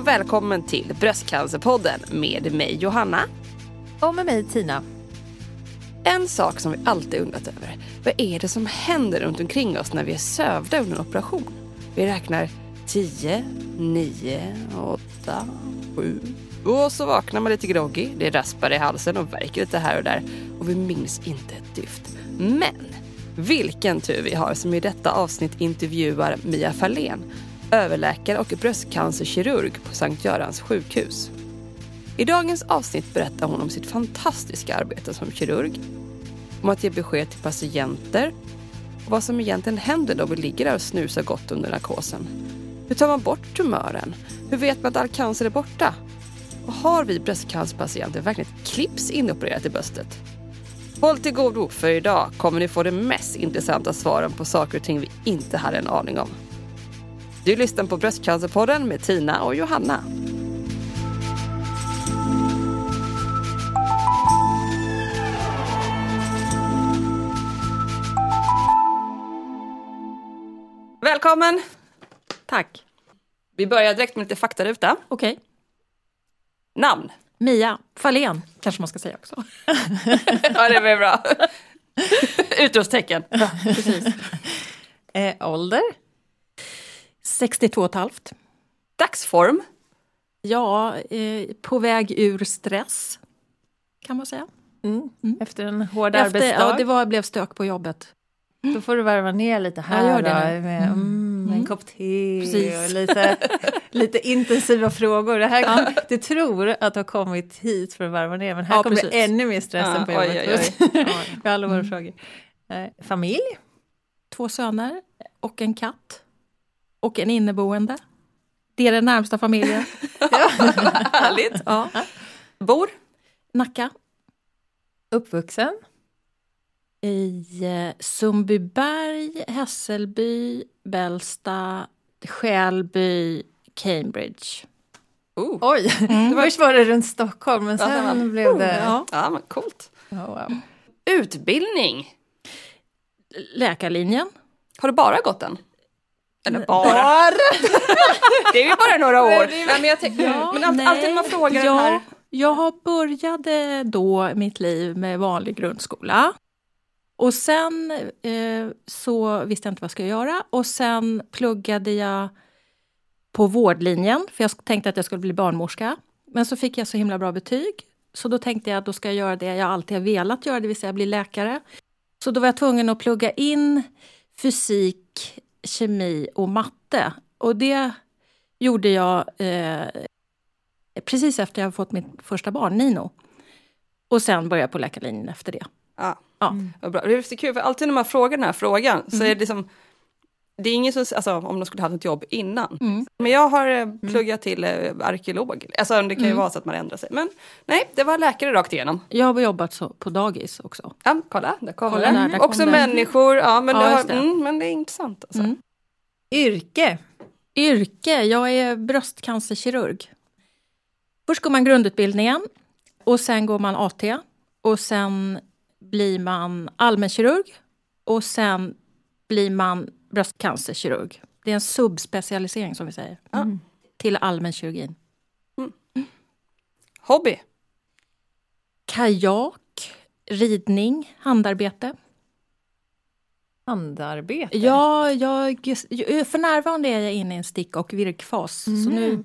Och välkommen till Bröstcancerpodden med mig Johanna. Och med mig Tina. En sak som vi alltid undrat över. Vad är det som händer runt omkring oss när vi är sövda under en operation? Vi räknar 10, 9, 8, 7. Och så vaknar man lite groggy. Det raspar i halsen och värker lite här och där. Och vi minns inte ett dyft. Men vilken tur vi har som i detta avsnitt intervjuar Mia Fahlén, överläkare och bröstcancerkirurg på Sankt Görans sjukhus. I dagens avsnitt berättar hon om sitt fantastiska arbete som kirurg, om att ge besked till patienter och vad som egentligen händer då vi ligger där och snusar gott under narkosen. Hur tar man bort tumören? Hur vet man att all cancer är borta? Och har vi bröstcancerpatienter verkligen ett clips inopererat i bröstet? Håll till godo, för idag kommer ni få de mest intressanta svaren på saker och ting vi inte hade en aning om. Du lyssnar på Bröstcancerpodden med Tina och Johanna. Välkommen! Tack. Vi börjar direkt med lite faktaruta. Okej. Namn? Mia Fahlén kanske man ska säga också. Ja, det blir bra. Utropstecken. Precis. eh, ålder? 62 och ett halvt. Dagsform? Ja, eh, på väg ur stress. Kan man säga. Mm. Efter en hård Efter, arbetsdag. ja, det var, blev stök på jobbet. Då får du varva ner lite här Jag gör det då, med mm, en kopp te Precis. och lite, lite intensiva frågor. Det här, Du tror att du har kommit hit för att varva ner men här Ja, kommer ännu mer stressen Ja, på oj, jobbet. oj, oj. Med alla våra frågor. Eh, familj? Två söner och en katt. Och en inneboende. Det är den närmsta familjen. Härligt. Ja. Bor? Nacka. Uppvuxen? i eh, Sundbyberg, Hässelby, Bällsta, Skälby, Cambridge. Oh. Oj, först var det runt Stockholm men Ja, sen var- blev det... Ja. Ja, men coolt. Oh, wow. Utbildning? Läkarlinjen. Har du bara gått den? Eller bara? Det är ju bara några år. Nej, men jag tänk, men allt, nej. alltid när man frågar ja, den här... Jag har började då mitt liv med vanlig grundskola. Och sen eh, så visste jag inte vad jag skulle göra. Och sen pluggade jag på vårdlinjen, för jag tänkte att jag skulle bli barnmorska. Men så fick jag så himla bra betyg. Så då tänkte jag att då ska jag göra det jag alltid har velat göra, det vill säga bli läkare. Så då var jag tvungen att plugga in fysik, kemi och matte. Och det gjorde jag eh, precis efter jag fått mitt första barn, Nino. Och sen började jag på läkarlinjen efter det. Ja, Ja. vad bra. Det är så kul, för alltid när man frågar den här frågan så är det liksom... Det är ingen som, alltså om de skulle haft ett jobb innan. Mm. Men jag har eh, pluggat till eh, arkeolog. Alltså det kan ju vara så att man ändrar sig. Men nej, det var läkare rakt igenom. Jag har jobbat så, på dagis också. Ja, kolla, där kommer Kolla det. där, där kom Också den. människor, ja men, Ja, det har, just det. Mm, men det är intressant. Alltså. Mm. Yrke? Yrke? Jag är bröstcancerkirurg. Först går man grundutbildningen och sen går man AT och sen blir man allmänkirurg och sen blir man bröstcancerkirurg. Det är en subspecialisering som vi säger. Mm. Till allmänkirurgin. Hobby? Kajak, ridning, handarbete. Handarbete? Ja, jag, för närvarande är jag inne i en stick och virkfas. Så nu,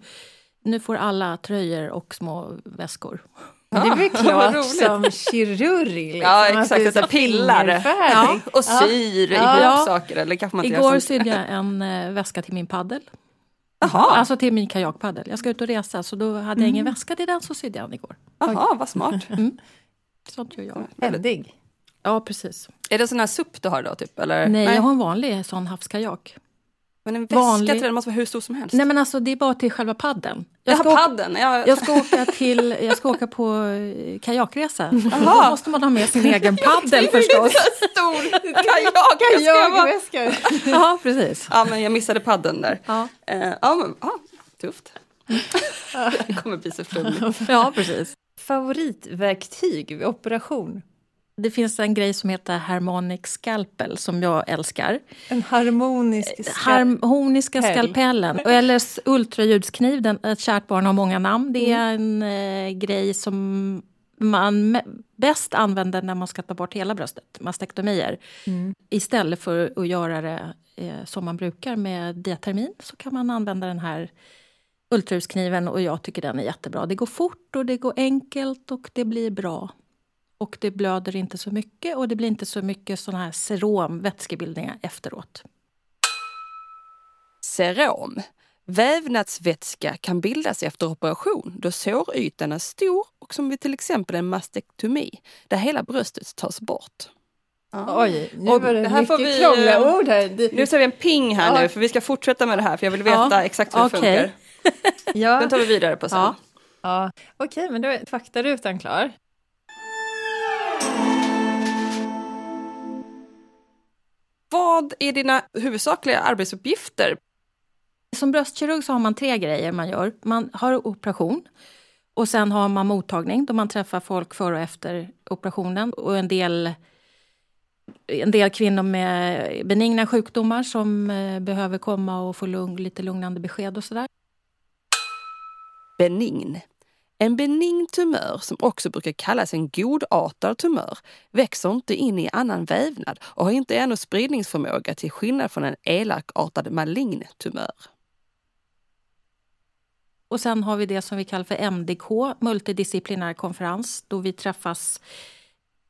nu får alla tröjor och små väskor. Det är väl klart som kirurg. Liksom, Ja, exakt, att pillar. fingerfärdig. Och syr ihop Ja. saker. Eller kanske man inte gör Igår sydde jag en eh, väska till min paddel. Jaha, Alltså till min kajakpaddel. Jag ska ut och resa så då hade jag ingen väska till den så sydde jag den igår. Jaha vad smart. Sånt gör jag. Händig. Ja, precis. Är det sån här SUP du har då? Typ, eller? Nej, jag har en vanlig sån havskajak. Men en väska vanlig- till den måste vara hur stor som helst. Nej men alltså det är bara till själva paddeln. Jag ska, har åka, padden. Jag, jag ska åka till, jag ska åka på eh, kajakresa. Då Jaha. måste man ha med sin egen paddel förstås. stor kajak. jag ska vara- Kajagväska. Ja, precis. Ja, men jag missade padden där. Ja, Eh, ja, men, ja, tufft. det kommer bli så flummigt. ja precis. Favoritverktyg vid operation? Det finns en grej som heter harmonic scalpel som jag älskar. En harmonisk ska... Harmoniska Pell. skalpellen. Eller ultraljudskniv, den, ett kärt barn har många namn. Det är en eh, grej som man bäst använder när man ska ta bort hela bröstet, mastektomier. Istället för att göra det eh, som man brukar med diatermin så kan man använda den här ultraljudskniven och jag tycker den är jättebra. Det går fort och det går enkelt och det blir bra. Och det blöder inte så mycket och det blir inte så mycket såna här vätskebildningar efteråt. Serom. Vävnadsvätska kan bildas efter operation då sårytan är stor och som vid till exempel en mastektomi där hela bröstet tas bort. Oj, nu Och var det, det här får mycket vi, krångliga eh, ord här. Nu ser vi en ping här Ja. nu för vi ska fortsätta med det här för jag vill veta Ja, exakt hur det okej. funkar. ja, Den tar vi vidare på sen. Ja. ja. Okej, men då är faktarutan klar. Vad är dina huvudsakliga arbetsuppgifter? Som bröstkirurg så har man tre grejer man gör. Man har operation och sen har man mottagning då man träffar folk före och efter operationen. Och en del, en del kvinnor med benigna sjukdomar som eh, behöver komma och få lugn, lite lugnande besked och sådär. Benign. En benign tumör, som också brukar kallas en godartad tumör, växer inte in i annan vävnad och har inte ännu spridningsförmåga till skillnad från en elakartad malign tumör. Och sen har vi det som vi kallar för MDK, multidisciplinär konferens, då vi träffas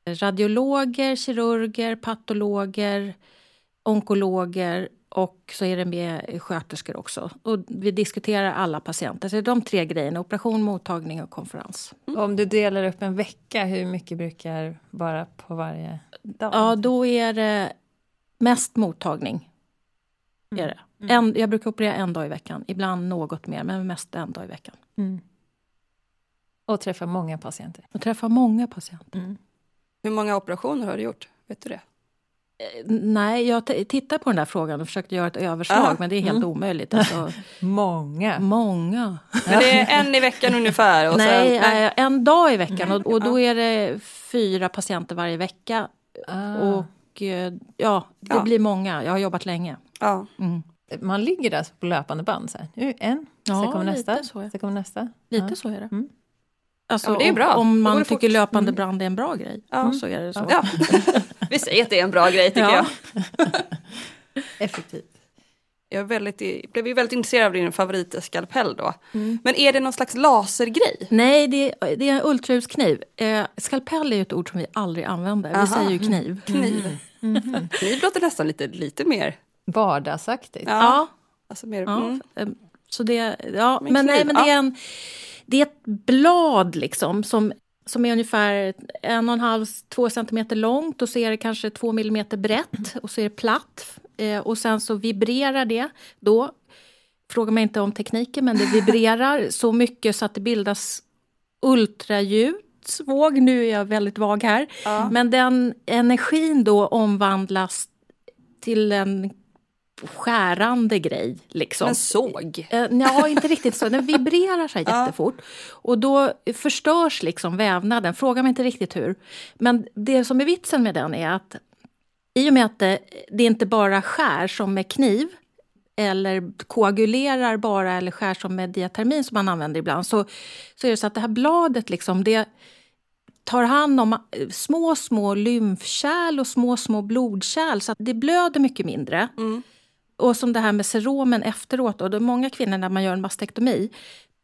eh, radiologer, kirurger, patologer, onkologer och så är det med sköterskor också. Och vi diskuterar alla patienter. Så det är de tre grejerna, operation, mottagning och konferens. Om du delar upp en vecka, hur mycket brukar vara på varje dag? Ja, då är det mest mottagning. Är det. En, jag brukar operera en dag i veckan, ibland något mer, men mest en dag i veckan. Mm. Och träffa många patienter. Jag träffar många patienter. Mm. Hur många operationer har du gjort? Vet du det? Nej, jag t- tittade på den där frågan och försökte göra ett överslag, Aha. men det är helt omöjligt. Alltså, Många. många. Men det är en i veckan ungefär? Och Nej, sen, eh, en dag i veckan och, och då är det fyra patienter varje vecka. Ah. Och eh, ja, det Ja. blir många. Jag har jobbat länge. Ja. Mm. Man ligger där på löpande band. Så här. Nu en, Ja, sen kommer nästa, så, sen kommer nästa. Lite Ja. så är det. Mm. Alltså, Ja, det är om- bra. Om man tycker fort. löpande brand är en bra grej, Ja. så är det så. Ja. Vi säger att det är en bra grej tycker Ja. jag. Effektivt. Jag är väldigt, blev ju väldigt intresserad av din favoritskalpell då. Men är det någon slags lasergrej? Nej, det är, det är en ultraljudskniv. Eh, skalpell är ju ett ord som vi aldrig använder. Vi Aha. säger ju kniv. Kniv. Kniv låter nästan lite, lite mer... Vardagsaktigt. Ja. Ja, Alltså mer Ja, mm. eh, så det, ja, Men men, nej, men det är, en, det är ett blad liksom som, som är ungefär en och en halv, två centimeter långt och så är det kanske två millimeter brett och så är det platt. Eh, och sen så vibrerar det då. Fråga mig inte om tekniken, men det vibrerar så mycket så att det bildas ultraljudsvåg. Nu är jag väldigt vag här. Ja. Men den energin då omvandlas till en skärande grej. Liksom. En såg. Eh, Ja, inte riktigt så. Den vibrerar så här jättefort. Och då förstörs liksom vävnaden. Fråga mig inte riktigt hur. Men det som är vitsen med den är att i och med att det, det inte bara skär som med kniv eller koagulerar bara eller skär som med diatermin som man använder ibland så, så är det så att det här bladet liksom, det tar hand om eh, små, små lymfkärl och små, små blodkärl så att det blöder mycket mindre. Mm. Och som det här med seromen efteråt. Då, då många kvinnor när man gör en mastektomi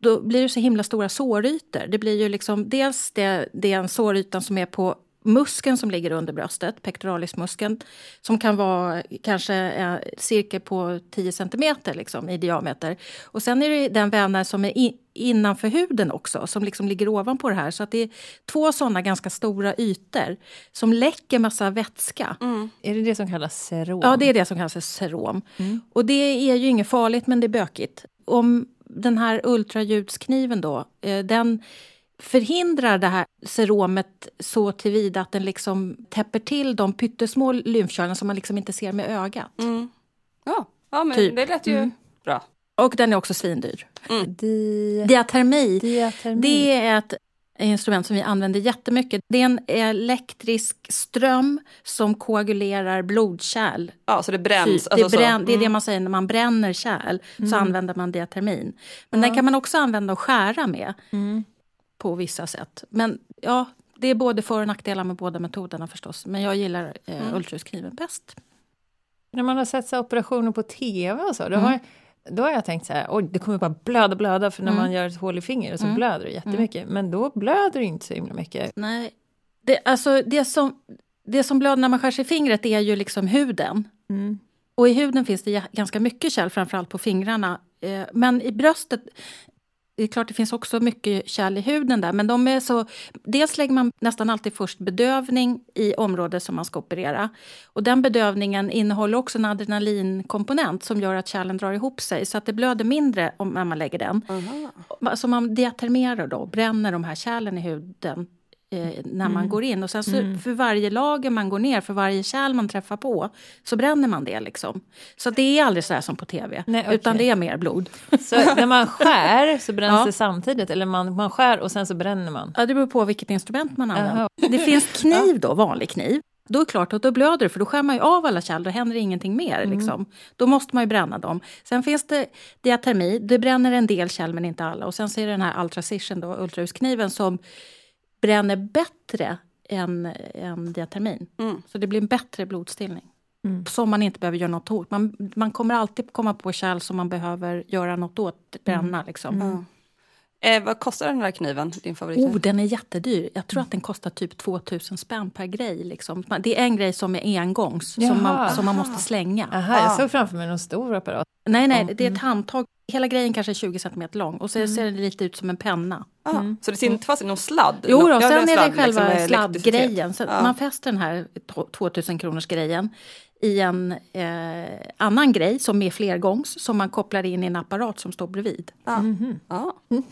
då blir det så himla stora sårytor. Det blir ju liksom dels det, det är en sårytan som är på muskeln som ligger under bröstet, pectoralismuskeln, som kan vara kanske eh, cirka på 10 centimeter liksom, i diameter. Och sen är det den vävnad som är i, innanför huden också, som liksom ligger ovanpå det här. Så att det är två sådana ganska stora ytor som läcker massa vätska. Är det det som kallas serum? Ja, det är det som kallas serom. Och det är ju inget farligt, men det är bökigt. Om den här ultraljudskniven då, eh, den förhindrar det här seromet så tillvida att den liksom täpper till de pyttesmå lymfkörtlarna som man liksom inte ser med ögat. Mm. Ja. ja, men Typ. det lät ju Mm. bra. Och den är också svindyr. Di... Diatermi, Diatermi. det är ett, instrument som vi använder jättemycket. Det är en elektrisk ström som koagulerar blodkärl. Ja, så det bränns. Typ. Alltså det, brän, så. det är det Mm. man säger när man bränner kärl. Så använder man diatermin. Men den kan man också använda och skära med på vissa sätt. Men ja, det är både för och nackdelar med båda metoderna förstås. Men jag gillar eh, ultraljudskniven bäst. När man har sett så operationer på tv och så, då, Mm. har, då har jag tänkt så här, oj det kommer bara blöda, blöda, för när Mm. man gör ett hål i fingret så Mm. blöder det jättemycket. Men då blöder det inte så himla mycket. Nej, det, alltså, det, som, det som blöder när man skär sig i fingret är ju liksom huden. Mm. Och i huden finns det ganska mycket kärl, framförallt på fingrarna. Eh, Men i bröstet, det är klart det finns också mycket kärl i huden där. Men de är så, dels lägger man nästan alltid först bedövning i området som man ska operera. Och den bedövningen innehåller också en adrenalinkomponent som gör att kärlen drar ihop sig. Så att det blöder mindre om man lägger den. Aha. Så man diatermerar då, bränner de här kärlen i huden eh, när man går in. Och sen så för varje lager man går ner, för varje kärl man träffar på, så bränner man det. liksom. Så det är aldrig så här som på tv, Nej, okej. utan det är mer blod. Så när man skär så bränns Ja. det samtidigt, eller man, man skär och sen så bränner man. Ja, det beror på vilket instrument man använder. Det finns kniv då, vanlig kniv. Då är det klart att då blöder det, för då skär man ju av alla kärl, då händer ingenting mer. Liksom. Då måste man ju bränna dem. Sen finns det diatermi, det bränner en del kärl men inte alla. Och sen så är det den här ultracision, då, ultraljudskniven, som bränner bättre än, än diatermin. Mm. Så det blir en bättre blodstillning. Mm. Som man inte behöver göra något åt. Man, man kommer alltid komma på kärl som man behöver göra något åt, bränna liksom. Ja. Eh, vad kostar den här kniven, din favoritkniv? Oh, den är jättedyr. Jag tror att den kostar typ 2000 spänn per grej. Liksom. Det är en grej som är engångs, som man, som man måste slänga. Aha, jag Ah. såg framför mig någon stor apparat. Nej, nej, det är ett handtag. Hela grejen kanske är 20 cm lång och så ser den lite ut som en penna. Ah, Så det sitter inte fast i någon sladd? Jo, då, ja, sen en är sladd, det själva liksom, elektricitet. sladdgrejen. Så Ja. Man fäster den här to- 2000 kronors grejen i en eh, annan grej som är flergångs som man kopplar in i en apparat som står bredvid. Ja. Ja.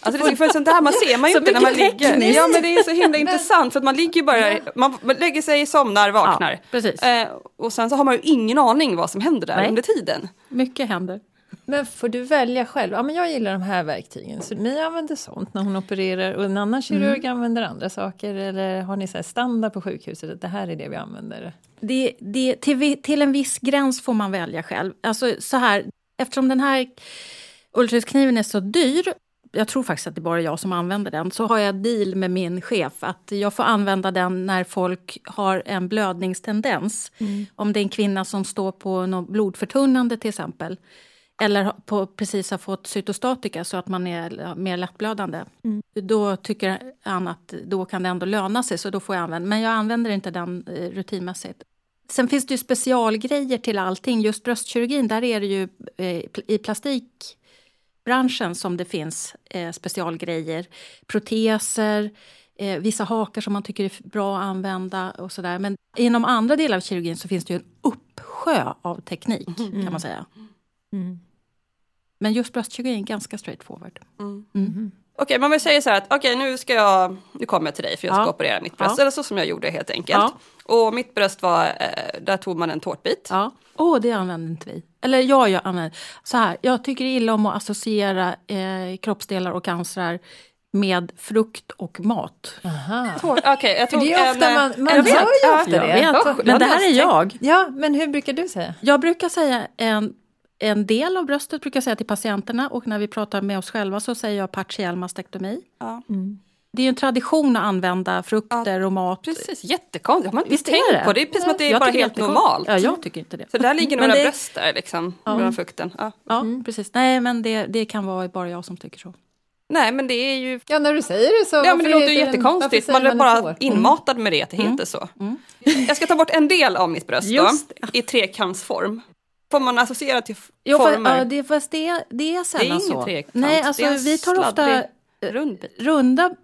Alltså det är för sånt där man ser man ju inte när man mycket ligger. tekniskt. Ja men det är så himla intressant för att man ligger bara, man lägger sig, somnar, vaknar. Ja, precis. Eh, och sen så har man ju ingen aning vad som händer där Nej. under tiden. Mycket händer. Men får du välja själv? Ja, men jag gillar de här verktygen. Så ni använder sånt när hon opererar och en annan kirurg Mm. använder andra saker? Eller har ni så standard på sjukhuset att det här är det vi använder? Det, det, till, till en viss gräns får man välja själv. Alltså så här, eftersom den här ultraljudskniven är så dyr, jag tror faktiskt att det är bara jag som använder den, så har jag deal med min chef att jag får använda den när folk har en blödningstendens. Om det är en kvinna som står på något blodförtunnande till exempel. Eller på, precis har fått cytostatika så att man är mer lättblödande. Då tycker han att då kan det ändå löna sig, så då får jag använda. Men jag använder inte den eh, rutinmässigt. Sen finns det ju specialgrejer till allting. Just bröstkirurgin, där är det ju eh, i plastikbranschen som det finns eh, specialgrejer. Proteser, eh, vissa hakar som man tycker är bra att använda och sådär. Men inom andra delar av kirurgin så finns det ju en uppsjö av teknik kan man säga. Men just bröstkirurgin är ganska straightforward. Mm. Okej, man vill säga så här att okej nu ska jag, nu kommer jag till dig för jag ska Ja. operera mitt bröst. Ja. Eller så som jag gjorde helt enkelt. Ja. Och mitt bröst var, eh, där tog man en tårtbit. Ja. Åh, det använder inte vi. Eller ja, jag använder. Så här, jag tycker illa om att associera eh, kroppsdelar och cancrar med frukt och mat. Okej, jag För tog det är ofta en, man, eh, man jag vet, gör ju ofta Jag det. vet, men det här är jag. Ja, men hur brukar du säga? Jag brukar säga en, en del av bröstet brukar jag säga till patienterna och när vi pratar med oss själva så säger jag partiell mastektomi. Ja. Det är ju en tradition att använda frukter och mat. Precis, jättekonstigt. Har man inte Visst är tänkt det? på. Det är precis som att det är bara helt normalt. Ja, jag tycker inte det. Så där ligger några det- bröst där liksom, ja. frukten. Ja. Ja, precis. Nej, men det, det kan vara bara jag som tycker så. Nej men det är ju, Ja, när du säger det så... ja men det låter ju jättekonstigt. Man är bara tår? inmatad med det, att det heter så. Jag ska ta bort en del av mitt bröst Just då, i trekantsform. Får man associera till Jo, för, former? ja, det, fast det, det är sällan ingen så. trekant, Nej, det alltså är vi tar ofta rund runda...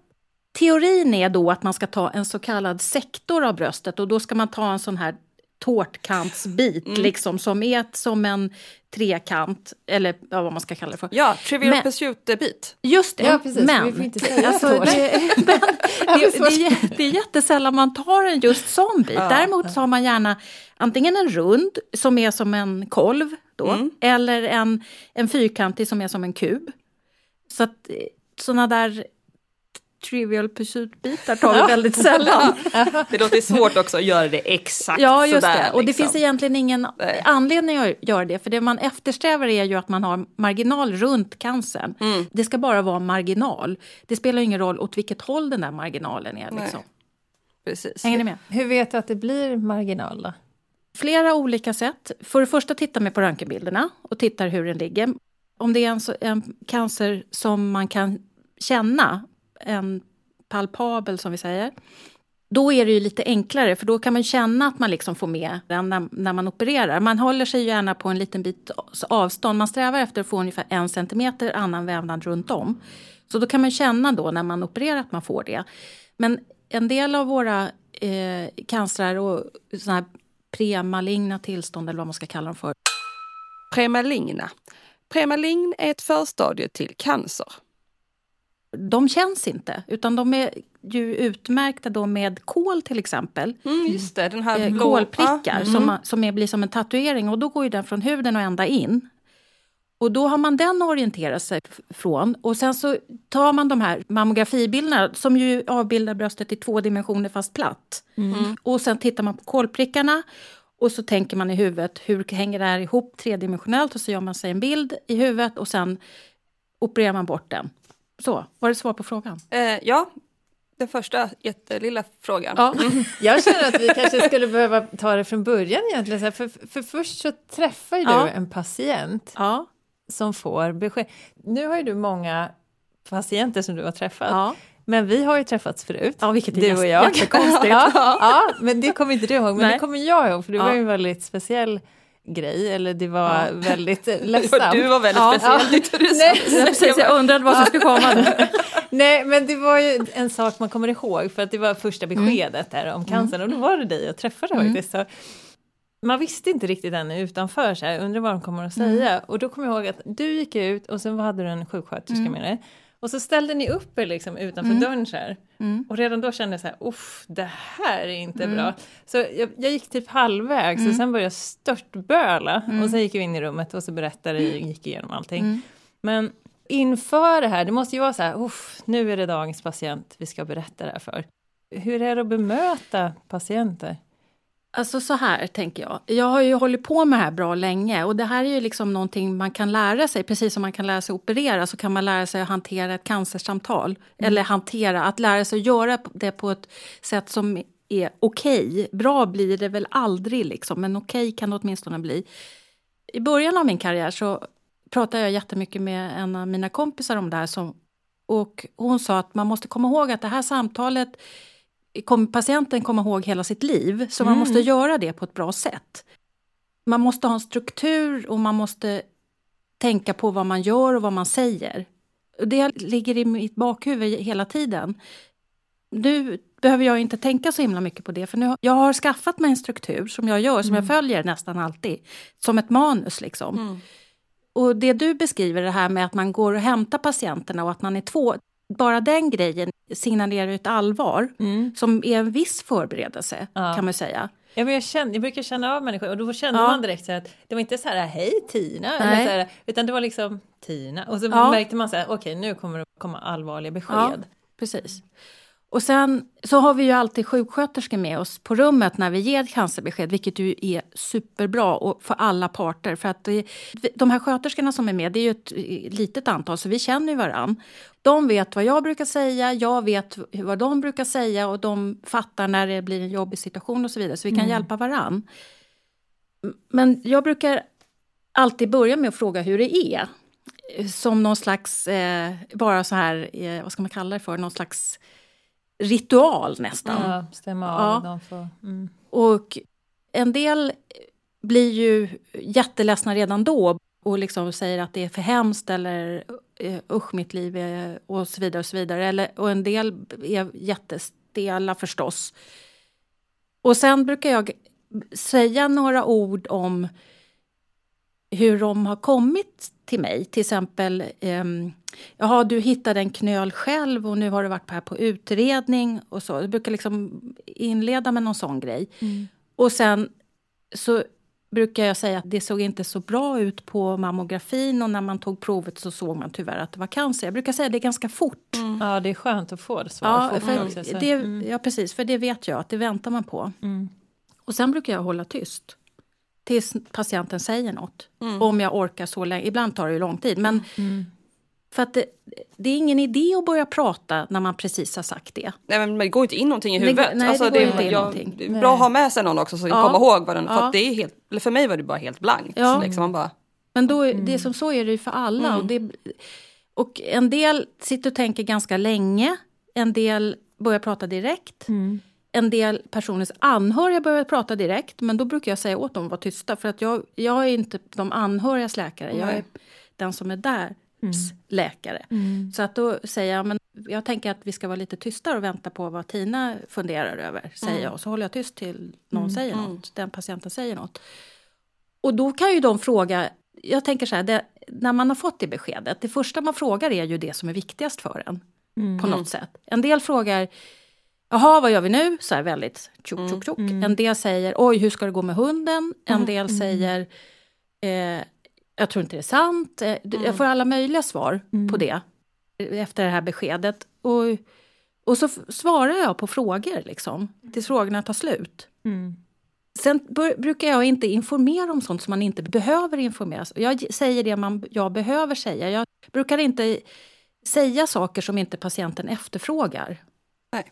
Teorin är då att man ska ta en så kallad sektor av bröstet och då ska man ta en sån här tårtkantsbit Mm. liksom som är ett, som en trekant eller ja, vad man ska kalla det för. Ja, trivial pursuit-bit. Just det, Ja, precis, men, vi får inte säga alltså, det, men det, det, det är jättesällan man tar en just sån bit. Ja. Däremot tar man gärna antingen en rund som är som en kolv då, Mm. eller en, en fyrkantig som är som en kub. Så att sådana där Trivial Pursuit-bitar tar vi väldigt sällan. det låter svårt också att göra det exakt Ja, just sådär, det. Och det liksom. finns egentligen ingen Nej. anledning att göra det. För det man eftersträvar är ju att man har marginal runt cancern. Mm. Det ska bara vara marginal. Det spelar ingen roll åt vilket håll den där marginalen är. Liksom. Precis. Hänger ni med? Hur vet du att det blir marginal då? Flera olika sätt. För det första tittar man på röntgenbilderna och tittar hur den ligger. Om det är en, en cancer som man kan känna, en palpabel som vi säger, då är det ju lite enklare för då kan man känna att man liksom får med den när, när man opererar. Man håller sig gärna på en liten bit avstånd. Man strävar efter att få ungefär en centimeter annan vävnad runt om. Så då kan man känna då när man opererar att man får det. Men en del av våra eh, cancrar och såna här premaligna tillstånd eller vad man ska kalla dem för. Premaligna. Premalign är ett förstadie till cancer. De känns inte, utan de är ju utmärkta då med kol till exempel. Mm, just det, den här Eh, blå- kolprickar som, mm. man- som är, blir som en tatuering och då går ju den från huden och ända in. Och då har man den att orientera sig från. Och sen så tar man de här mammografibilderna som ju avbildar bröstet i två dimensioner fast platt. Mm. Och sen tittar man på kolprickarna och så tänker man i huvudet hur hänger det här ihop tredimensionellt och så gör man sig en bild i huvudet och sen opererar man bort den. Så, var det svar på frågan? Eh, ja, den första jättelilla frågan. Ja. Jag känner att vi kanske skulle behöva ta det från början egentligen. För, för först så träffar ju Ja. du en patient Ja. som får besked. Nu har ju du många patienter som du har träffat. ja. Men vi har ju träffats förut. Ja, vilket är du och jag. jättekonstigt. ja, ja, men det kommer inte du ihåg. Men Nej. det kommer jag ihåg, för Ja. var ju en väldigt speciell grej. Eller det var Ja. väldigt eh, Du ledsamt. var väldigt Ja. speciell tyckte du. Nej, Ja, precis, jag undrade vad som skulle komma. Nej, men det var ju en sak man kommer ihåg för att det var första beskedet där om cancern och då var det dig jag träffade Mm. faktiskt. Så man visste inte riktigt ännu utanför, så här, undrar vad de kommer att säga. Mm. Och då kommer jag ihåg att du gick ut och sen hade du en sjuksköterska Mm. med dig. Och så ställde ni upp er liksom utanför dörren så här. Mm. Och redan då kände jag så här, uff, det här är inte bra. Så jag, jag gick typ halvvägs och sen började jag störtböla. Och sen gick vi in i rummet och så berättade, gick igenom allting. Men inför det här, det måste ju vara så här, uff, nu är det dagens patient vi ska berätta det här för. Hur är det att bemöta patienter? Alltså så här tänker jag. Jag har ju hållit på med det här bra länge och det här är ju liksom någonting man kan lära sig. Precis som man kan lära sig operera så kan man lära sig att hantera ett cancersamtal. Eller hantera, att lära sig att göra det på ett sätt som är okej. Bra blir det väl aldrig liksom, men okej kan det åtminstone bli. I början av min karriär så pratade jag jättemycket med en av mina kompisar om det här. Som, och hon sa att man måste komma ihåg att det här samtalet kommer patienten komma ihåg hela sitt liv. Så man måste göra det på ett bra sätt. Man måste ha en struktur och man måste tänka på vad man gör och vad man säger. Det ligger i mitt bakhuvud hela tiden. Nu behöver jag inte tänka så himla mycket på det. För nu, jag har skaffat mig en struktur som jag gör, som jag följer nästan alltid. Som ett manus liksom. Och det du beskriver, det här med att man går och hämtar patienterna och att man är två. Bara den grejen signalerar ett allvar som är en viss förberedelse Ja. kan man säga. Ja, men jag, kände, jag brukar känna av människor och då kände Ja. man direkt så att det var inte så här hej Tina, eller så utan det var liksom Tina och så Ja. märkte man så här okej nu kommer det komma allvarliga besked. Ja, precis. Och sen så har vi ju alltid sjuksköterskor med oss på rummet när vi ger cancerbesked, vilket ju är superbra och för alla parter. För att det, de här sköterskorna som är med, det är ju ett litet antal, så vi känner ju varann. De vet vad jag brukar säga, jag vet vad de brukar säga och de fattar när det blir en jobbig situation och så vidare, så vi kan hjälpa varann. Men jag brukar alltid börja med att fråga hur det är. Som någon slags, eh, bara så här, eh, vad ska man kalla det för, någon slags ritual nästan. Ja, stämma av. Ja. får, mm. Och en del blir ju jätteledsna redan då och liksom säger att det är för hemskt eller eh, usch mitt liv är, och så vidare. Och så vidare. Eller, och en del är jättestela förstås. Och sen brukar jag säga några ord om hur de har kommit till mig. Till exempel, ehm, jaha du hittade en knöl själv och nu har du varit här på utredning och så. Jag brukar liksom inleda med någon sån grej. Och sen så brukar jag säga att det såg inte så bra ut på mammografin och när man tog provet så såg man tyvärr att det var cancer. Jag brukar säga att det är ganska fort. Mm. Ja, det är skönt att få svar. Ja, för det, mm. ja, precis. För det vet jag att det väntar man på. Mm. Och sen brukar jag hålla tyst tills patienten säger något. Mm. Om jag orkar så länge. Ibland tar det ju lång tid. Men mm. För att det, det, är ingen idé att börja prata när man precis har sagt det. Nej men det går inte in någonting i huvudet. Det, nej, alltså, det, går inte in jag, någonting. Det är bra att ha med sig någon också som ja. kommer ihåg vad den... Ja. För, det är helt, för mig var det bara helt blankt. Ja. liksom, man bara, men då, mm. det som så är det ju för alla. Mm. Och, det, och en del sitter och tänker ganska länge. En del börjar prata direkt. Mm. En del personers anhöriga börjar prata direkt. Men då brukar jag säga åt dem att vara tysta. För att jag, jag är inte de anhörigas läkare. Jag är den som är där mm. läkare. Mm. Så att då säger jag, men jag tänker att vi ska vara lite tystare och vänta på vad Tina funderar över. Säger mm. jag. Och så håller jag tyst till någon mm. säger något. Mm. Den patienten säger något. Och då kan ju de fråga, jag tänker så här, det, när man har fått det beskedet, det första man frågar är ju det som är viktigast för en. Mm. På något sätt. En del frågar, jaha vad gör vi nu? Så här väldigt tjock, tjock, tjock. Mm. En del säger, oj hur ska det gå med hunden? En mm. del säger, eh, jag tror inte det är sant. Eh, jag mm. får alla möjliga svar mm. på det efter det här beskedet. Och, och så svarar jag på frågor liksom, tills frågorna tar slut. Mm. Sen brukar jag inte informera om sånt som man inte behöver informeras Jag säger det man, jag behöver säga. Jag brukar inte säga saker som inte patienten efterfrågar. Nej.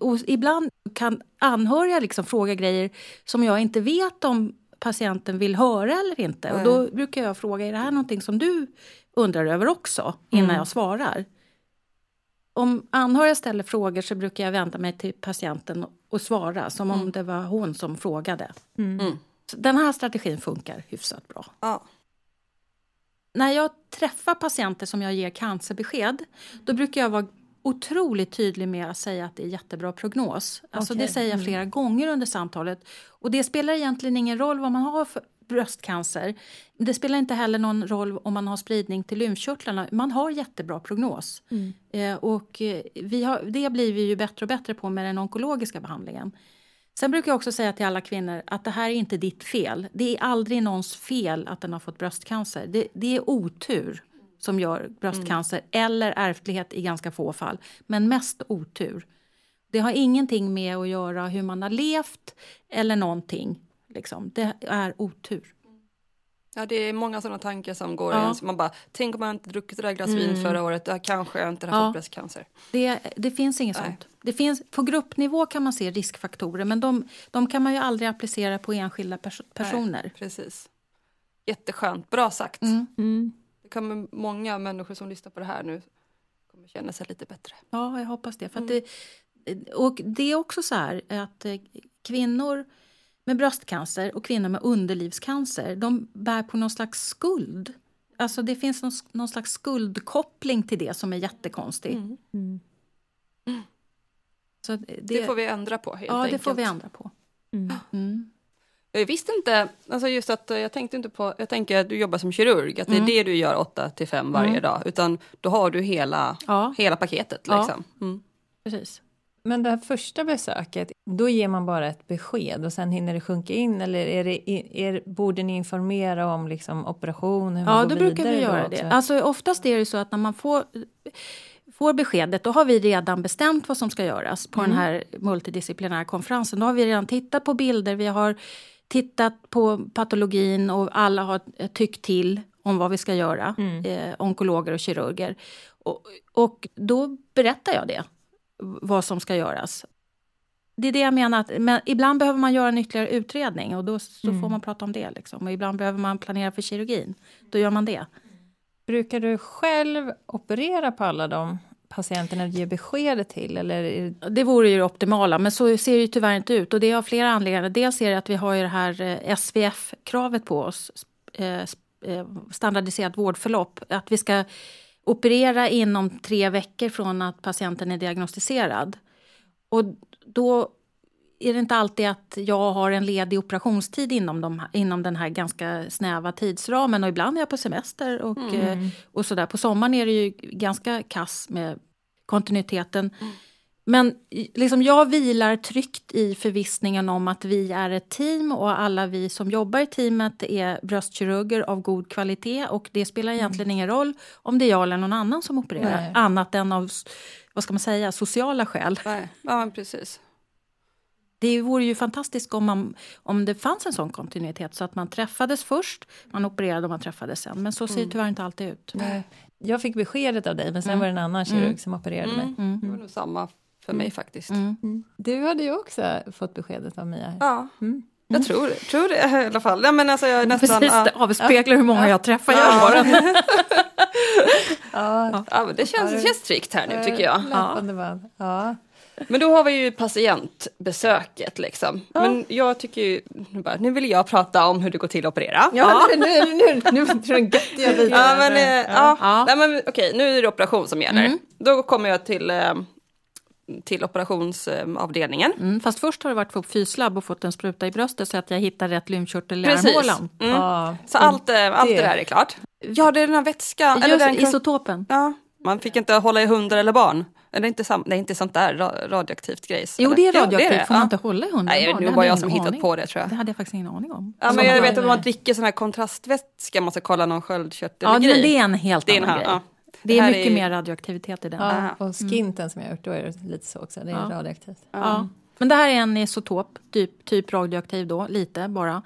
Och ibland kan anhöriga liksom fråga grejer som jag inte vet om patienten vill höra eller inte. Nej. Och då brukar jag fråga, är det här någonting som du undrar över också? Innan mm. jag svarar. Om anhöriga ställer frågor så brukar jag vända mig till patienten och svara som mm. om det var hon som frågade. Mm. mm. Den här strategin funkar hyfsat bra. Ja. När jag träffar patienter som jag ger cancerbesked då brukar jag vara otroligt tydlig med att säga att det är jättebra prognos. Alltså okay. Det säger jag mm. flera mm. gånger under samtalet. Och det spelar egentligen ingen roll vad man har för bröstcancer. Det spelar inte heller någon roll om man har spridning till lymfkörtlarna. Man har jättebra prognos. Mm. Eh, och eh, vi har, det blir vi ju bättre och bättre på med den onkologiska behandlingen. Sen brukar jag också säga till alla kvinnor att det här är inte ditt fel. Det är aldrig någons fel att den har fått bröstcancer. Det, det är otur som gör bröstcancer mm. eller ärftlighet i ganska få fall. Men mest otur. Det har ingenting med att göra hur man har levt eller någonting. Liksom. Det är otur. Ja, det är många sådana tankar som går ja. Man bara, tänk om man inte druckit det där glas vin mm. förra året, då kanske jag inte hade ja. fått bröstcancer. Det, det finns inget Nej. sånt. Det finns, på gruppnivå kan man se riskfaktorer, men de, de kan man ju aldrig applicera på enskilda pers personer. Nej, precis. Jätteskönt, bra sagt. Mm. Mm. Kommer många människor som lyssnar på det här nu kommer känna sig lite bättre. Ja, jag hoppas det. För det och det är också så här att eh, kvinnor med bröstcancer och kvinnor med underlivscancer de bär på någon slags skuld. Alltså det finns någon, någon slags skuldkoppling till det som är jättekonstig. Mm. Mm. Så det, det, får vi ändra på helt Ja, enkelt. det får vi ändra på. Mm. Mm. Jag visste inte, alltså just att jag tänkte inte på, jag tänker att du jobbar som kirurg, att det är mm. det du gör 8 till 5 varje mm. dag, utan då har du hela, ja. hela paketet. Liksom. Ja. Precis. Men det här första besöket, då ger man bara ett besked och sen hinner det sjunka in eller är det, är, borde ni informera om liksom operation? Hur ja, då brukar vi göra det. Alltså, oftast är det så att när man får, får beskedet, då har vi redan bestämt vad som ska göras på mm. den här multidisciplinära konferensen. Då har vi redan tittat på bilder, vi har tittat på patologin och alla har tyckt till om vad vi ska göra, mm. eh, onkologer och kirurger. Och, och då berättar jag det vad som ska göras. Det är det jag menar, att, men ibland behöver man göra en ytterligare utredning och då så mm. får man prata om det. Liksom. Och ibland behöver man planera för kirurgin, då gör man det. Brukar du själv operera på alla de patienterna du ger beskedet till? Eller det... det vore ju det optimala, men så ser det ju tyvärr inte ut. Och det är av flera anledningar. Dels är det att vi har ju det här eh, SVF-kravet på oss, eh, eh, standardiserat vårdförlopp. Att vi ska operera inom tre veckor från att patienten är diagnostiserad. Och då är det inte alltid att jag har en ledig operationstid inom, de, inom den här ganska snäva tidsramen. Och ibland är jag på semester. Och, mm. Eh, och så där. På sommaren är det ju ganska kass med kontinuiteten. Mm. Men liksom jag vilar tryggt i förvissningen om att vi är ett team och alla vi som jobbar i teamet är bröstkirurger av god kvalitet. Och Det spelar egentligen mm. ingen roll om det är jag eller någon annan som opererar, Nej. annat än av vad ska man säga, sociala skäl. Nej. Ja, precis. Det vore ju fantastiskt om, man, om det fanns en sån kontinuitet så att man träffades först, man opererade och man träffades sen. Men så ser mm. det tyvärr inte alltid ut. Nej. Jag fick beskedet av dig, men sen mm. var det en annan kirurg mm. som opererade mig. Mm. Det var nog samma för mig faktiskt. Du hade ju också fått beskedet av Mia. Ja. Jag tror det, tror det i alla fall. Ja, men alltså jag är nästan, Precis, det avspeglar hur många jag träffar genom ja. åren. ja. ja, det känns, det känns tryggt här nu tycker jag. Ja. Men då har vi ju patientbesöket liksom. Ja. Men jag tycker ju, nu, bara, nu vill jag prata om hur det går till att operera. Ja, ja. nu, nu, nu, nu tror jag göttiga bitar. Ja, men, eh, ja. ja. Nej, men okej, nu är det operation som gäller. Mm. Då kommer jag till eh, till operationsavdelningen. Mm, fast först har du varit på fyslabb och fått en spruta i bröstet så att jag hittar rätt lymfkörtel i armhålan. Mm. Ah, så allt, eh, allt det. det där är klart. Ja, det är den här vätskan. Just, eller den isotopen. Ja, man fick inte hålla i hundar eller barn. Det inte, sam, det är inte sånt där radioaktivt grejs? Jo, det är radioaktivt. Jo, det är Får man inte hålla i hundar Nej, nu var jag som hittat aning. på det tror jag. Det hade jag faktiskt ingen aning om. Ja, men jag vet att om man dricker sån här kontrastvätska, man ska kolla någon sköldkörtel Ja, men det är en helt det är annan grej. Ja. Det, är mycket är... mer radioaktivitet i den. Ja, och skinten mm. som jag har gjort, då är det lite så också. Det är ja. radioaktivt. Ja. Men det här är en isotop, typ, typ radioaktiv då, lite bara.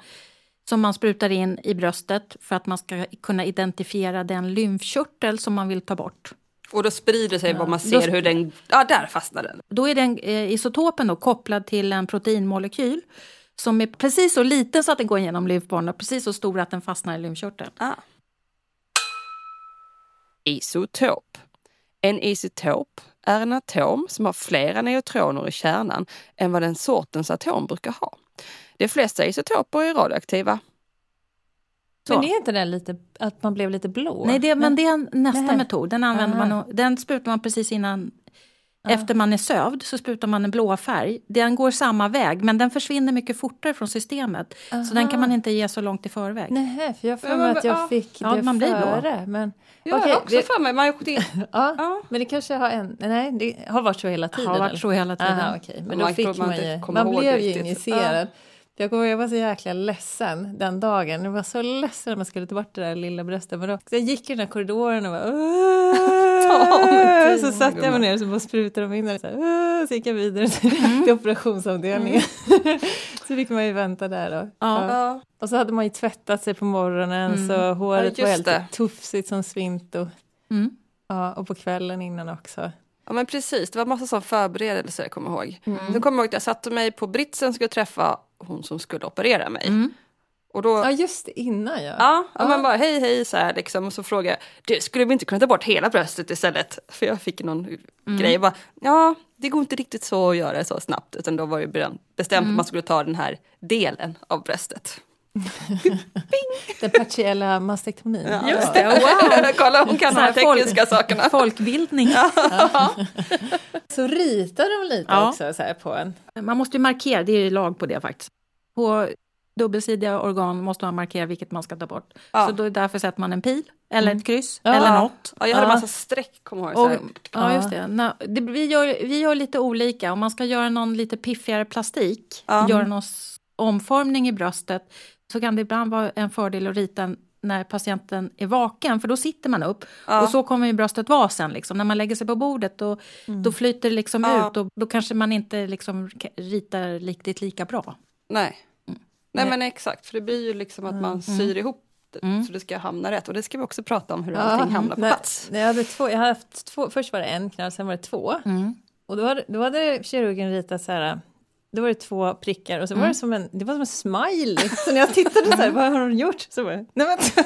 Som man sprutar in i bröstet för att man ska kunna identifiera den lymfkörtel som man vill ta bort. Och då sprider sig ja. vad man ser hur den... Ja, där fastnar den. Då är den eh, isotopen då kopplad till en proteinmolekyl som är precis så liten så att den går igenom lymfbanorna och precis så stor att den fastnar i lymfkörteln. Ah. Isotop. En isotop är en atom som har flera neutroner i kärnan än vad den sortens atom brukar ha. De flesta isotoper är radioaktiva. Så. Men är inte det lite att man blev lite blå? Nej, det, men det är nästa Nej. metod. Den, använder man, den sprutar man precis innan efter man är sövd så sprutar man en blå färg. Den går samma väg men den försvinner mycket fortare från systemet. Aha. Så den kan man inte ge så långt i förväg. Nej, för jag får mig att jag fick ja, det man blir före. Blå. Men, jag okay, har också det, för mig majoritet. ja, ja, men det kanske har en... Nej, det har varit så hela tiden? Har varit så hela tiden. Aha, okay. Men då fick man ju... Man blev ju injicerad. Ja. Jag, kommer, jag var så jäkla ledsen den dagen. Jag var så ledsen när man skulle ta bort det där lilla bröstet. Men då, så jag gick i den här korridoren och bara... så satte jag mig ner och så bara sprutade de in den. Så, så gick jag vidare till, mm. operationsavdelningen. Så fick man ju vänta där då. Ja. ja. Och så hade man ju tvättat sig på morgonen mm. så håret ja, var helt tufsigt som svint. Och, mm. ja, och på kvällen innan också. Ja men precis, det var massa sån förberedelser jag kommer ihåg. Mm. Sen kommer jag ihåg att jag satte mig på britsen och skulle träffa hon som skulle operera mig. Mm. Och då, ja just innan ja. Ja, och ja. man bara hej hej så här liksom och så frågade jag, du skulle vi inte kunna ta bort hela bröstet istället? För jag fick någon mm. grej, bara, ja det går inte riktigt så att göra så snabbt utan då var det bestämt mm. att man skulle ta den här delen av bröstet. Den partiella mastektomin. Ja, just det, wow! Kolla hon kan de här tekniska folk, sakerna. Folkbildning. Ja. så ritar de lite ja. också så här på en. Man måste ju markera, det är lag på det faktiskt. På dubbelsidiga organ måste man markera vilket man ska ta bort. Ja. Så då därför sätter man en pil eller mm. ett kryss ja. eller något. Ja, jag hade ja. massa streck, kommer jag ihåg. Ja, just det. No, det. vi, gör, vi gör lite olika. Om man ska göra någon lite piffigare plastik, göra någon omformning i bröstet, så kan det ibland vara en fördel att rita när patienten är vaken, för då sitter man upp. Ja. Och så kommer ju bröstet vara sen. Liksom. När man lägger sig på bordet då, mm. då flyter det liksom ja. ut och då kanske man inte liksom ritar riktigt lika bra. Nej. Mm. Nej men exakt, för det blir ju liksom att man mm. syr ihop Mm. så det ska hamna rätt. Och det ska vi också prata om hur ja, allting hamnar på nej, plats. Jag hade två, jag hade haft två, först var det en knall, sen var det två. Mm. Och då hade, då hade kirurgen ritat så här då var det två prickar och så mm. var det som en, det var som en smiley. Så när jag tittade så här, vad har hon gjort? Så var det, nej men,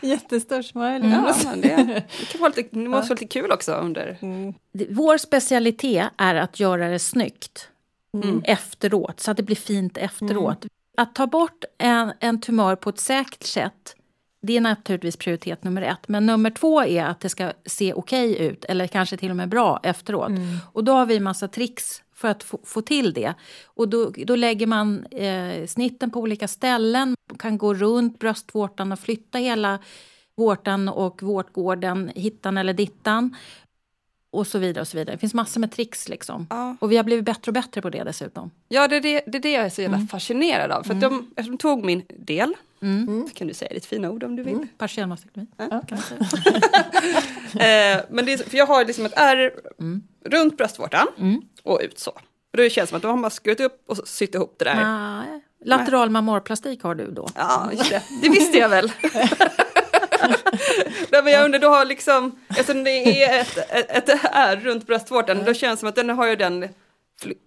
jättestor smiley. Mm. Ja, men det, det, kan vara lite, det måste vara lite kul också under... Mm. Vår specialitet är att göra det snyggt mm. efteråt, så att det blir fint efteråt. Mm. Att ta bort en, en tumör på ett säkert sätt det är naturligtvis prioritet nummer ett. Men nummer två är att det ska se okej okay ut, eller kanske till och med bra efteråt. Mm. Och då har vi massa tricks för att få, få till det. Och då, då lägger man eh, snitten på olika ställen, kan gå runt bröstvårtan och flytta hela vårtan och vårtgården, hittan eller dittan. och så vidare. och så vidare. Det finns massor med tricks. Liksom. Ja. Och vi har blivit bättre och bättre på det dessutom. Ja, det är det, det, är det jag är så jävla fascinerad av. För att de, de tog min del, Mm. kan du säga ditt fina ord om du vill. Partiell mastektomi. Eh, men det är, för jag har liksom ett ärr Mm. Runt bröstvårtan och ut så. Och det känns som att då har man skurit upp och sytt ihop det där. Nej. Lateral mammorplastik har du då. Ja, det. Det visste jag väl. Nej, men jag undrar, då har liksom, eftersom det är ett, ett, ett ärr runt bröstvårtan, då känns det som att den har ju den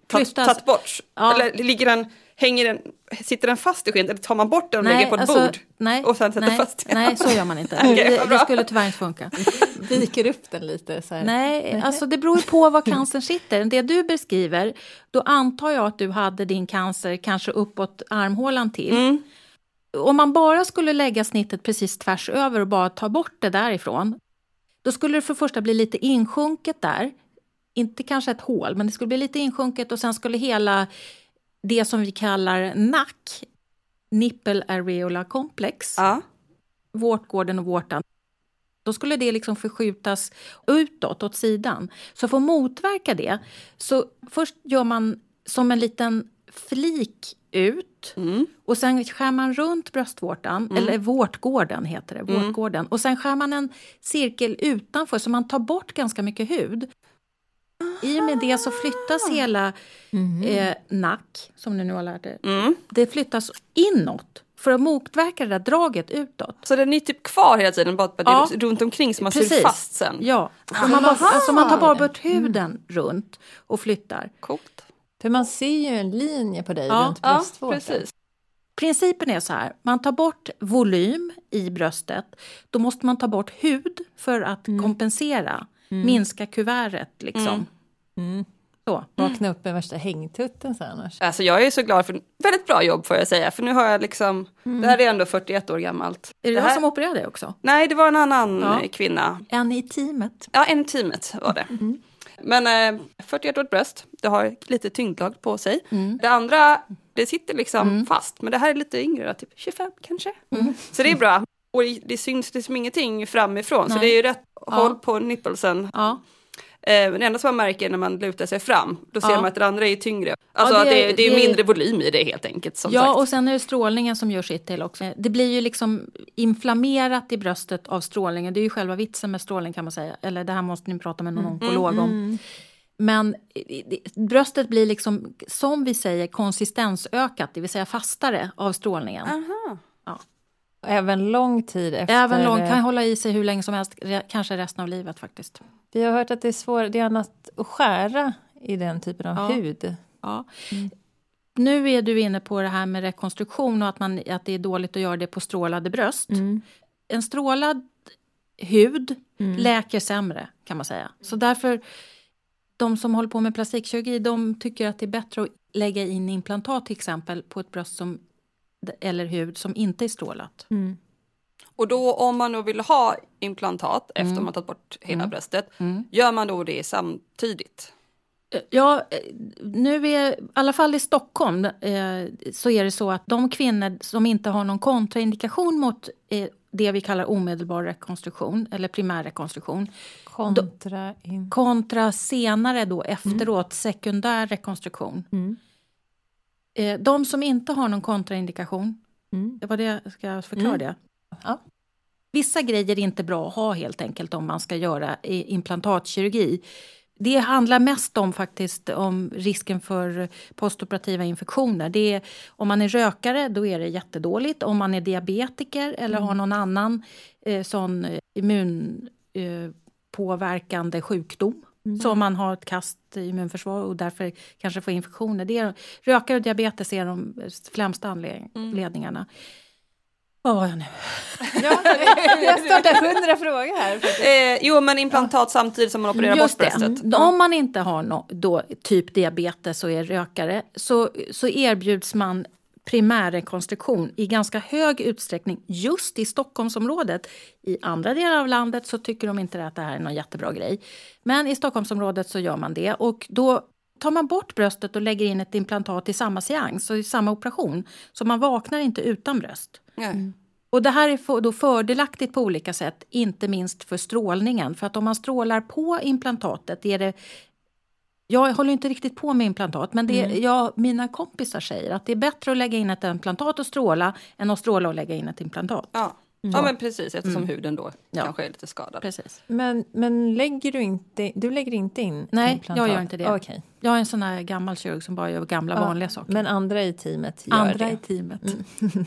tagit bort. Ja. Eller ligger den, hänger den, sitter den fast i skinnet eller tar man bort den och lägger på ett alltså, bord? Nej, och sen sätter nej, fast den? nej, så gör man inte. Okej, det, det skulle tyvärr inte funka. Viker upp den lite så här. Nej, alltså det beror ju på var cancern sitter. Det du beskriver, då antar jag att du hade din cancer kanske uppåt armhålan till. Mm. Om man bara skulle lägga snittet precis tvärs över och bara ta bort det därifrån, då skulle det för första bli lite insjunket där. Inte kanske ett hål, men det skulle bli lite insjunket och sen skulle hela det som vi kallar NAC, Nipple Areola Complex, Ja. vårtgården och vårtan, då skulle det liksom förskjutas utåt, åt sidan. Så för att motverka det, så först gör man som en liten flik ut Mm. och sen skär man runt bröstvårtan, eller vårtgården heter det, vårtgården. Och sen skär man en cirkel utanför så man tar bort ganska mycket hud. I och med det så flyttas hela eh, nack, som ni nu har lärt er, Mm. det flyttas inåt för att motverka det där draget utåt. Så den är typ kvar hela tiden, bara att det Ja. är runt omkring som man syr Precis. fast sen? Ja, så man, bara, alltså man tar bara bort huden runt och flyttar. Coolt. För man ser ju en linje på dig Ja, runt Ja, bröstvårtan. precis. Principen är så här, man tar bort volym i bröstet. Då måste man ta bort hud för att kompensera, minska kuvertet liksom. Mm. Så. Vakna upp med värsta hängtutten sen annars. Alltså jag är så glad för väldigt bra jobb får jag säga, för nu har jag liksom, det här är ändå 41 år gammalt. Är det, det här, som opererar dig också? Nej, det var en annan Ja. kvinna. En i teamet. Ja, en i teamet var det. Men eh, 41 års bröst, det har lite tyngdlag på sig. Det andra, det sitter liksom fast, men det här är lite yngre, typ 25 kanske. Så det är bra. Och det, syns liksom ingenting framifrån, så Nej. det är ju rätt håll på nippelsen. Ja. Eh, men det enda som man märker när man lutar sig fram, då ser Ja. man att det andra är tyngre. Alltså Ja, att det- det, det är det- mindre volym i det helt enkelt. Ja, sagt. och sen är det strålningen som gör sitt till också. Det blir ju liksom inflammerat i bröstet av strålningen. Det är ju själva vitsen med strålning kan man säga. Eller det här måste ni prata med någon onkolog om. Men i- i- bröstet blir liksom, som vi säger, konsistensökat, det vill säga fastare av strålningen. Aha. Även lång tid efter... Även lång, kan hålla i sig hur länge som helst, kanske resten av livet faktiskt. Vi har hört att det är svårt, det är annat att skära i den typen av Ja. hud. Ja. Nu är du inne på det här med rekonstruktion och att, man, att det är dåligt att göra det på strålade bröst. En strålad hud läker sämre kan man säga. Så därför, de som håller på med plastikkirurgi, de tycker att det är bättre att lägga in implantat till exempel på ett bröst som, eller hud som inte är strålat. Och då om man då vill ha implantat efter man tagit bort hela bröstet, gör man då det samtidigt? Ja, eh, nu är, i alla fall i Stockholm eh, så är det så att de kvinnor som inte har någon kontraindikation mot eh, det vi kallar omedelbar rekonstruktion eller primärrekonstruktion Kontra in... kontra senare då efteråt sekundär rekonstruktion. Eh, de som inte har någon kontraindikation, Mm. det var det, ska jag förklara det? Ja. Vissa grejer är inte bra att ha helt enkelt om man ska göra implantatkirurgi. Det handlar mest om faktiskt om risken för postoperativa infektioner. Det är, om man är rökare då är det jättedåligt. Om man är diabetiker eller har någon annan eh, sån immunpåverkande eh, påverkande sjukdom så man har ett kast immunförsvar och därför kanske får infektioner. Det är, rökare och diabetes är de främsta anledningarna. Vad var jag nu? Ja, vi har startat hundra frågor här. Eh, jo, men implantat samtidigt som man opererar Just bort det. bröstet. Om man inte har no, då, typ diabetes och är rökare så, så erbjuds man primärrekonstruktion i ganska hög utsträckning just i Stockholmsområdet. I andra delar av landet så tycker de inte att det här är någon jättebra grej. Men i Stockholmsområdet så gör man det och då tar man bort bröstet och lägger in ett implantat i samma seans, så i samma operation. Så man vaknar inte utan bröst. Nej. Och det här är då fördelaktigt på olika sätt, inte minst för strålningen. För att om man strålar på implantatet är det jag håller inte riktigt på med implantat, men det, Mm. jag, mina kompisar säger att det är bättre att lägga in ett implantat och stråla än att stråla och lägga in ett implantat. Ja. ja, men precis eftersom huden då Ja. kanske är lite skadad. Precis. Men, men lägger du inte, du lägger inte in Nej, implantat? jag gör inte det. Okej. Jag är en sån här gammal kirurg som bara gör gamla Ja, vanliga saker. Men andra i teamet gör Andra det? Mm. i teamet.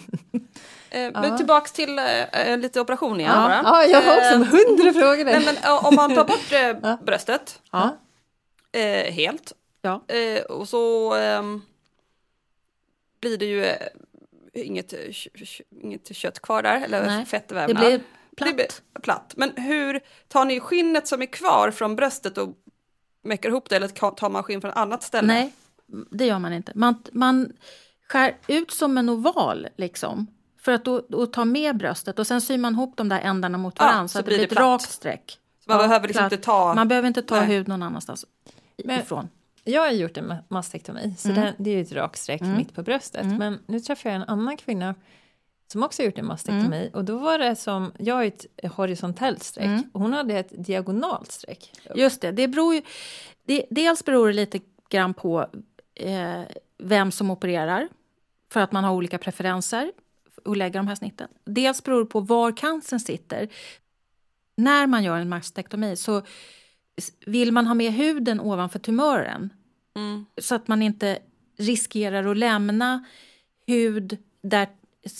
Eh, men tillbaks till eh, lite operation igen Ja, bara. ja jag har också Eh, hundra frågor. Nej, men eh, om man tar bort eh, bröstet Ja. Eh, helt Ja. eh, och så ehm, blir det ju eh, inget, eh, inget kött kvar där, eller Nej, Det fettvävnad. blir platt. Det blir platt. Men hur tar ni skinnet som är kvar från bröstet och mäcker ihop det eller tar man skinn från ett annat ställe? Nej, det gör man inte. Man, man skär ut som en oval liksom. För att då, då ta med bröstet och sen syr man ihop de där ändarna mot Ja, varandra så så att det blir det ett platt. rakt streck. Så man Ja, behöver liksom inte ta... Man behöver inte ta Nej. hud någon annanstans Men- ifrån. Jag har gjort en ma- mastektomi, så Mm. det, det är ju ett rakstreck Mm. mitt på bröstet. Men nu träffade jag en annan kvinna som också gjort en mastektomi. Mm. Och då var det som, jag har ju ett horisontellt streck Mm. och hon hade ett diagonalt streck. Just det, det beror ju, det, dels beror det lite grann på eh, vem som opererar. För att man har olika preferenser att lägga de här snitten. Dels beror det på var cancern sitter. När man gör en mastektomi så vill man ha med huden ovanför tumören. Mm. Så att man inte riskerar att lämna hud där,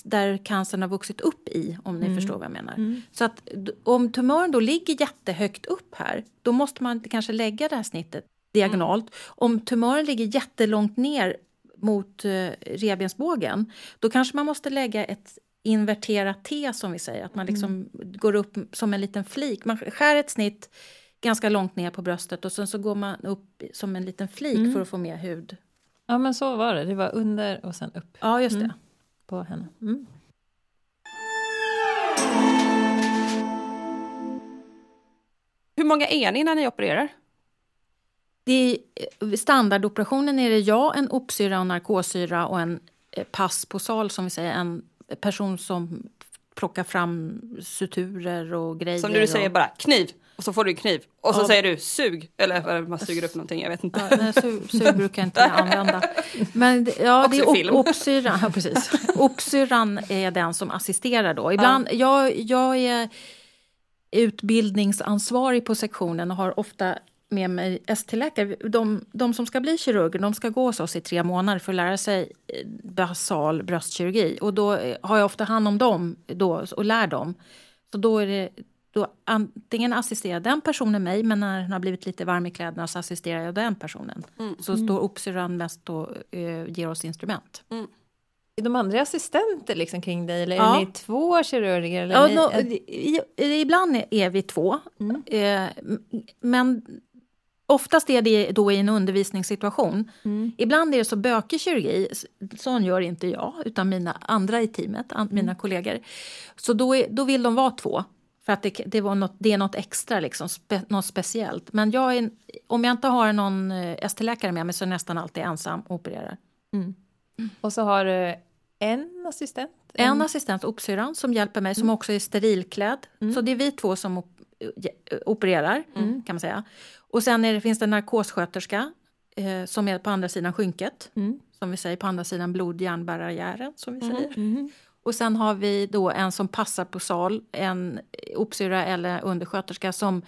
där cancern har vuxit upp i, om ni förstår vad jag menar. Så att om tumören då ligger jättehögt upp här, då måste man kanske lägga det här snittet diagonalt. Om tumören ligger jättelångt ner mot eh, revbensbågen, då kanske man måste lägga ett inverterat T som vi säger, att man liksom går upp som en liten flik. Man skär ett snitt ganska långt ner på bröstet och sen så går man upp som en liten flik för att få med hud. Ja men så var det, det var under och sen upp Ja, just det. Mm. på henne. Mm. Hur många är ni när ni opererar? Det är, standardoperationen är det jag, en opsyra och narkossyra och en eh, passposal som vi säger, en person som plockar fram suturer och grejer. Som du säger och, bara kniv och så får du kniv och så Ja. säger du sug eller man suger upp någonting, jag vet inte. Ja, nej, su- sug brukar jag inte använda. Men ja, det är opsyran. Ja, precis. Opsyran är den som assisterar då. Ibland, jag, jag är utbildningsansvarig på sektionen och har ofta med mig ST-läkare. De, de som ska bli kirurger de ska gå hos oss i tre månader för att lära sig eh, basal bröstkirurgi. Och då eh, har jag ofta hand om dem då, och lär dem. Så då är det då antingen assisterar den personen mig, men när den har blivit lite varm i kläderna så assisterar jag den personen. Så står opsyran mest och eh, ger oss instrument. Är de andra assistenter liksom kring dig eller Ja. är ni två kirurger? Eller Ja, ni, nå- i, i, ibland är- vi två. Mm. Eh, men oftast är det då i en undervisningssituation. Mm. Ibland är det så bökig kirurgi, sån gör inte jag, utan mina andra i teamet, an, mina Mm. kollegor. Så då, är, då vill de vara två. För att det, det, var något, det är något extra, liksom, spe, något speciellt. Men jag är, om jag inte har någon eh, ST-läkare med mig så är jag nästan alltid ensam och opererar. Och så har du en assistent? En assistent, opsyran, som hjälper mig, som också är sterilklädd. Så det är vi två som eh, opererar, kan man säga. Och sen är det, finns det en narkossköterska eh, som är på andra sidan skynket. Mm. Som vi säger, på andra sidan blod-järnbarriären, som vi säger. Och sen har vi då en som passar på sal, en opsyra eller undersköterska som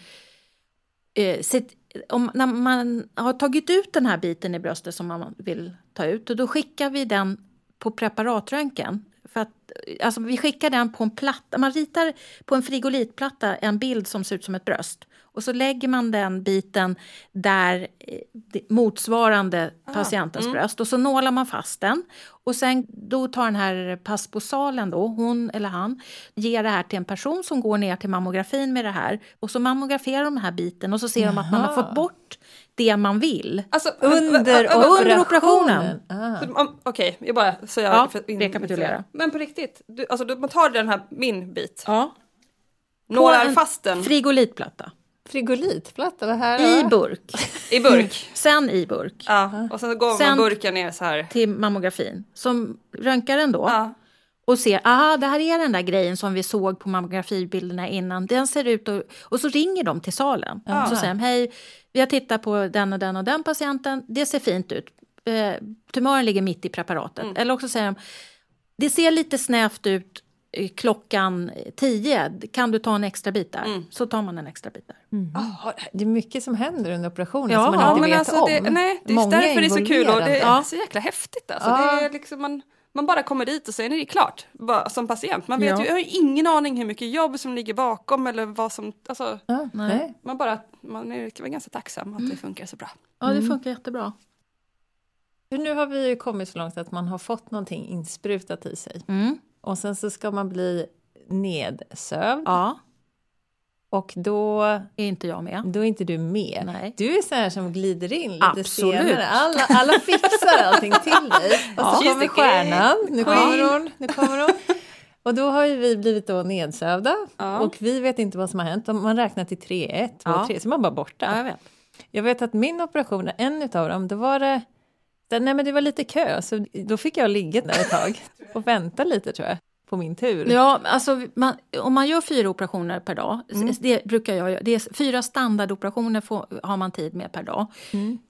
eh, sitt, om, när man har tagit ut den här biten i bröstet som man vill ta ut, och då skickar vi den på preparatröntgen. För att, alltså vi skickar den på en platta, man ritar på en frigolitplatta en bild som ser ut som ett bröst. Och så lägger man den biten där eh, motsvarande patientens bröst och så nålar man fast den. Och sen då tar den här passposalen då, hon eller han, ger det här till en person som går ner till mammografin med det här. Och så mammograferar de den här biten och så ser de att man har Jaha. fått bort det man vill. Alltså, Under, under operationen. Ah. Så, om- Okej, jag bara så jag Ja, in- rekapitulera. Men på riktigt, du, alltså, du, man tar den här, min bit, Ja. nålar fast den Frigolitplatta. Frigolitplatta, vad här I burk. i burk. Sen i burk. ja, och sen så går man Sen- burken ner så här. Till mammografin. Som röntgar den då. Ja. och ser, aha, det här är den där grejen som vi såg på mammografibilderna innan. Den ser ut och, och så ringer de till salen. Ja. Så säger de, hej, vi har tittat på den och den och den patienten, det ser fint ut. Eh, tumören ligger mitt i preparatet. Eller också säger de, det ser lite snävt ut klockan 10, kan du ta en extra bit där? Så tar man en extra bit där. Ah, Det är mycket som händer under operationen Ja, som man ja, inte men vet alltså om. det, nej, det är Många därför det är så kul och det är involverade. så jäkla häftigt. Alltså. Ja. Det är liksom man, man bara kommer dit och sen är det klart bara, som patient. Man vet Ja. ju, jag har ju ingen aning hur mycket jobb som ligger bakom eller vad som, alltså, Ja, man bara, man är ganska tacksam att det funkar så bra. Ja, det funkar jättebra. Nu har vi ju kommit så långt att man har fått någonting insprutat i sig. Mm. Och sen så ska man bli nedsövd. Ja, Och då, är inte jag med. då är inte du med. Nej. Du är så här som glider in lite Absolut. senare. Alla, alla fixar allting till dig. Och så Ja. kommer stjärnan. Nu kommer hon. Nu kommer hon. Och då har ju vi blivit då nedsövda. Ja. Och vi vet inte vad som har hänt. Man räknar till 3, 1, 2, Ja. 3. Så är man bara borta. Ja, jag vet. Jag vet att min operation, en utav dem, då var det... Nej men det var lite kö, så då fick jag ligga där ett tag och vänta lite tror jag, på min tur. Ja, alltså man, om man gör fyra operationer per dag, det brukar jag göra, det är fyra standardoperationer får, har man tid med per dag.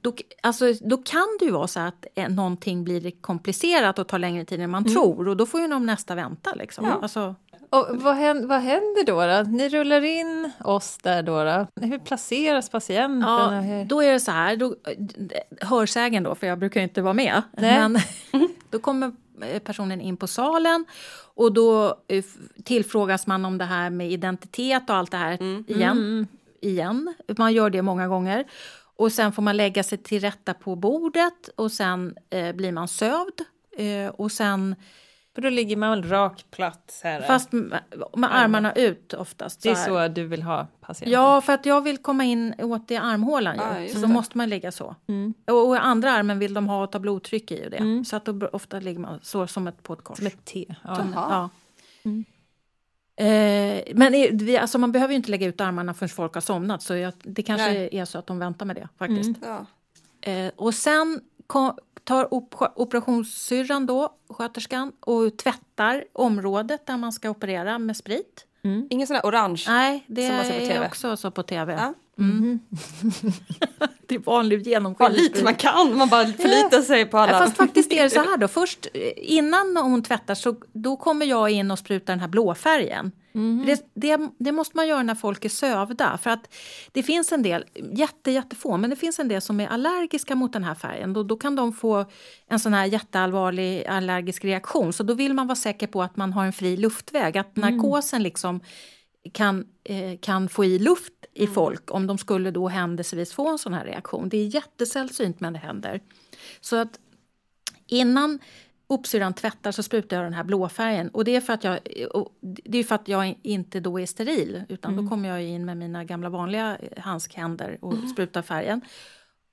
Då, alltså, då kan det ju vara så att eh, någonting blir komplicerat och tar längre tid än man tror och då får ju de nästa vänta. Liksom. Ja. Alltså, Och vad händer, vad händer då, då? Ni rullar in oss där då. då. Hur placeras patienten? ja, då är det så här, då, hörsägen då, för jag brukar ju inte vara med. Nej. Men då kommer eh, personen in på salen och då eh, tillfrågas man om det här med identitet och allt det här igen. igen. Man gör det många gånger. Och sen får man lägga sig till rätta på bordet och sen eh, blir man sövd. Eh, och sen, För då ligger man rak platt så här. fast med, med armarna ut oftast. det är här. så du vill ha patienten? Ja, för att jag vill komma in åt i armhålan ju. Just så då måste man ligga så. Mm. Och, och andra armen vill de ha och ta blodtryck i och det. Så att då ofta ligger man så som ett på ett kors. Som ett T. Ja. Ja. Eh, men vi, alltså man behöver ju inte lägga ut armarna förrän folk har somnat. Så jag, det kanske Nej. är så att de väntar med det faktiskt. Ja. Eh, och sen ko- tar op operationssyrran då, sköterskan, och tvättar området där man ska operera med sprit. Ingen sån här orange. Nej, det Som man ser på är TV. också så på tv. Ja. Mm. det är vanlig genomskinlig lite sprit. man kan, man bara förlitar sig på alla. Ja, Fast faktiskt är det så här då. Först eh, innan hon tvättar så då kommer jag in och sprutar den här blåfärgen. För Det, det, det måste man göra när folk är sövda. För att det finns en del, jätte, jättefå, men det finns en del som är allergiska mot den här färgen. Då, då kan de få en sån här jätteallvarlig allergisk reaktion. Så då vill man vara säker på att man har en fri luftväg. Att narkosen liksom kan, eh, kan få i luft i folk om de skulle då händelsevis få en sån här reaktion. Det är jättesällsynt men det händer. Så att innan opsyran tvättar så sprutar jag den här blåfärgen. Och det är för att jag, det är för att jag inte då är steril. Utan då kommer jag in med mina gamla vanliga handskhänder och sprutar färgen.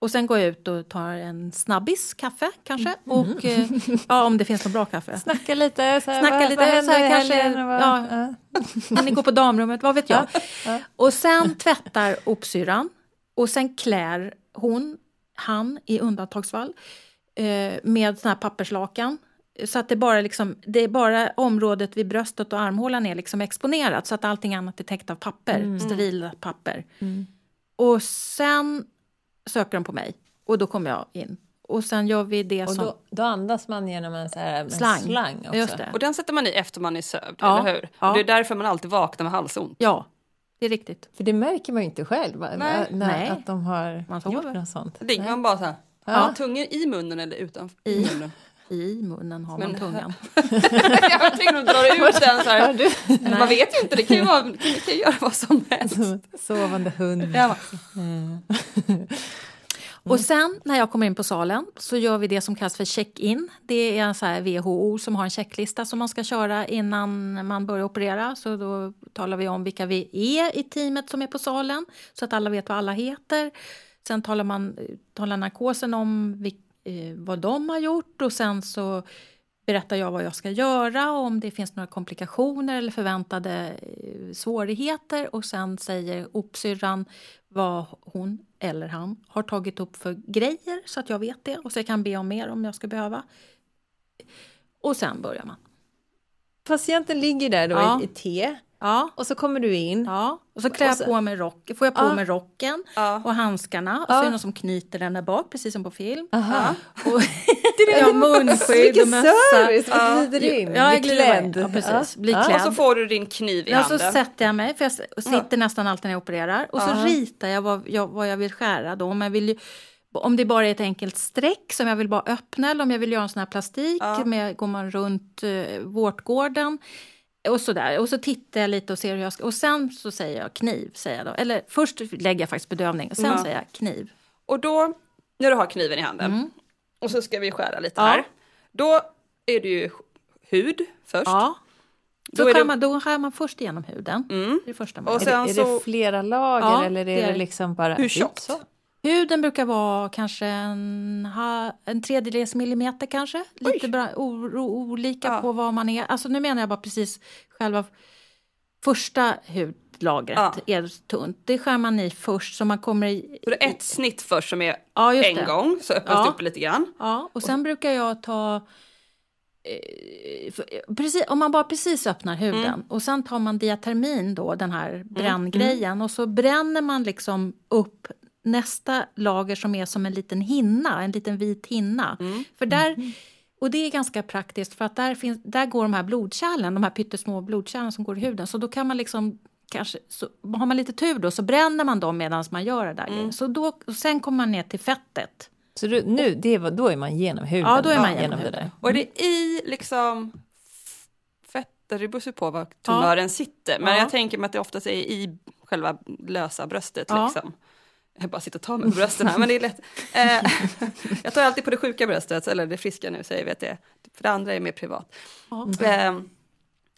Och sen går jag ut och tar en snabbis, kaffe kanske. Och, eh, ja, om det finns något bra kaffe. Snacka lite. Så här, Snacka vad, lite, vad så här, kanske- vad- ja. ja. Ni gå på damrummet? Vad vet jag. Och sen tvättar opsyran. Och sen klär hon, han i undantagsfall, eh, med såna här papperslakan. Så att det bara, liksom, det är bara området vid bröstet och armhålan är liksom exponerat så att allting annat är täckt av papper, sterila papper. Och sen söker de på mig och då kommer jag in. Och sen gör vi det Och som... då, då andas man genom en, så här, en Slang. slang också. Just det. Och den sätter man i efter man är sövd, Ja, eller hur? ja. Och det är därför man alltid vaknar med halsont. Ja, det är riktigt. För det märker man ju inte själv? Nej. när, Nej. att de har Man gjort något sånt. Det är man bara så här, Ja. tungan i munnen eller utanför I. munnen. I munnen har man Men- tungan. jag att dra ut den så här. du Man vet ju inte, det kan ju, vara, det kan ju göra vad som helst. sovande hund? Ja, Och sen när jag kommer in på salen så gör vi det som kallas för check-in. Det är så här WHO som har en checklista som man ska köra innan man börjar operera. Så då talar vi om vilka vi är i teamet som är på salen så att alla vet vad alla heter. Sen talar, man, talar narkosen om vil, eh, vad de har gjort och sen så berättar jag vad jag ska göra och om det finns några komplikationer eller förväntade eh, svårigheter och sen säger opsyrran vad hon eller han har tagit upp för grejer så att jag vet det och så jag kan be om mer om jag ska behöva. Och sen börjar man. patienten ligger där då Ja. i, i T Ja. och så kommer du in. Ja, och så klär Och så- jag på mig rock, får jag på Ja. mig rocken Ja. och handskarna och så Ja. är det någon som knyter den där bak, precis som på film. Aha. Och ja, munskydd och mössa. service! Ja. Man glider in, Ja, jag glider in. Ja, precis. Blir Ja. klädd. Och så får du din kniv i Ja, så handen. sätter jag mig, för jag sitter nästan alltid när jag opererar. Och så Ja. ritar jag vad, jag vad jag vill skära då. Om, jag vill, ju- om det bara är ett enkelt streck som jag vill bara öppna eller om jag vill göra en sån här plastik. Ja. Med, går man runt uh, vårtgården. Och så där. Och så tittar jag lite och ser hur jag ska... Och sen så säger jag kniv. Säger jag då. Eller först lägger jag faktiskt bedövning. Sen Ja. säger jag kniv. Och då, när du har kniven i handen, Mm. och så ska vi skära lite Ja. här. Då är det ju hud först. Ja. Då Så är skär det- man, då skär man först igenom huden. Mm. Det är första man Och Är, sen det, är så- det flera lager Ja, eller är det det, är det. liksom bara... Hur tjockt? Huden brukar vara kanske en, ha, en tredjedels millimeter kanske. Lite bra, o, olika Ja. på vad man är. Alltså nu menar jag bara precis själva första hudlagret Ja. är tunt. Det skär man i först så man kommer i... Så det är ett snitt först som är Ja, en det. gång, så öppnas Ja. det upp lite grann. Ja, och sen brukar jag ta... eh, Precis, om man bara precis öppnar huden Mm. och sen tar man diatermin då, den här bränngrejen och så bränner man liksom upp nästa lager som är som en liten hinna, en liten vit hinna. Mm. För där, och det är ganska praktiskt för att där, finns, där går de här blodkärlen, de här pyttesmå blodkärlen som går i huden. Så då kan man liksom kanske, så, har man lite tur då så bränner man dem medan man gör det där. Mm. Så då, och sen kommer man ner till fettet. Så du, nu, det var, då är man genom huden? Ja, då är man genom genom det där. Och är det i liksom fett, det beror ju på var tumören sitter. Men Ja. jag tänker mig att det oftast är i själva lösa bröstet Ja. liksom. Jag bara sitter och tar mig på brösten här, men det är lätt. Eh, jag tar alltid på det sjuka bröstet, eller det friska nu säger vi att det. För det andra är mer privat. Ja. Eh,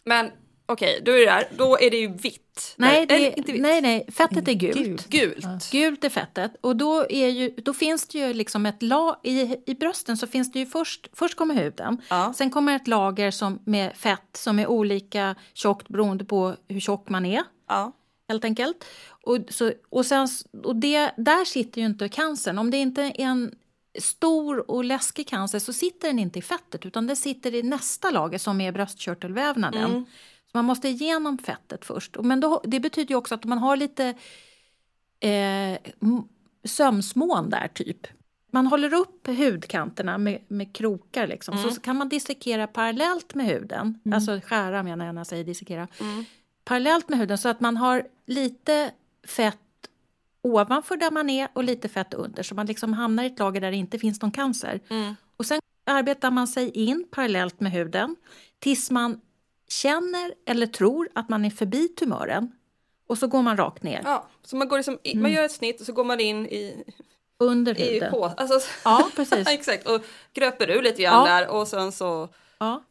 men okej, då är det där. Då är det ju vitt. Nej, det Eller, inte vitt. nej, nej, fettet är gult. Gult. Gult. Gult är fettet. Och då, är ju, då finns det ju liksom ett lag... I, I brösten så finns det ju först... Först kommer huden. Ja. Sen kommer ett lager som, med fett som är olika tjockt beroende på hur tjock man är. Ja. Helt enkelt. Och, så, och, sen, och det, där sitter ju inte cancern. Om det inte är en stor och läskig cancer så sitter den inte i fettet utan den sitter i nästa lager som är bröstkörtelvävnaden. Mm. Så man måste igenom fettet först. Men då, det betyder ju också att man har lite eh, sömsmån där typ. Man håller upp hudkanterna med, med krokar liksom. Mm. Så kan man dissekera parallellt med huden. Alltså skära menar jag när jag säger dissekera. Mm. Parallellt med huden så att man har lite fett ovanför där man är och lite fett under. Så man liksom hamnar i ett lager där det inte finns någon cancer. Mm. Och sen arbetar man sig in parallellt med huden tills man känner eller tror att man är förbi tumören. Och så går man rakt ner ja. Så man, går liksom, i- man gör ett snitt och så går man in i, under i huden. på. Alltså, Ja, precis. exakt. Och gröper ur lite grann Ja. där och sen så Ja.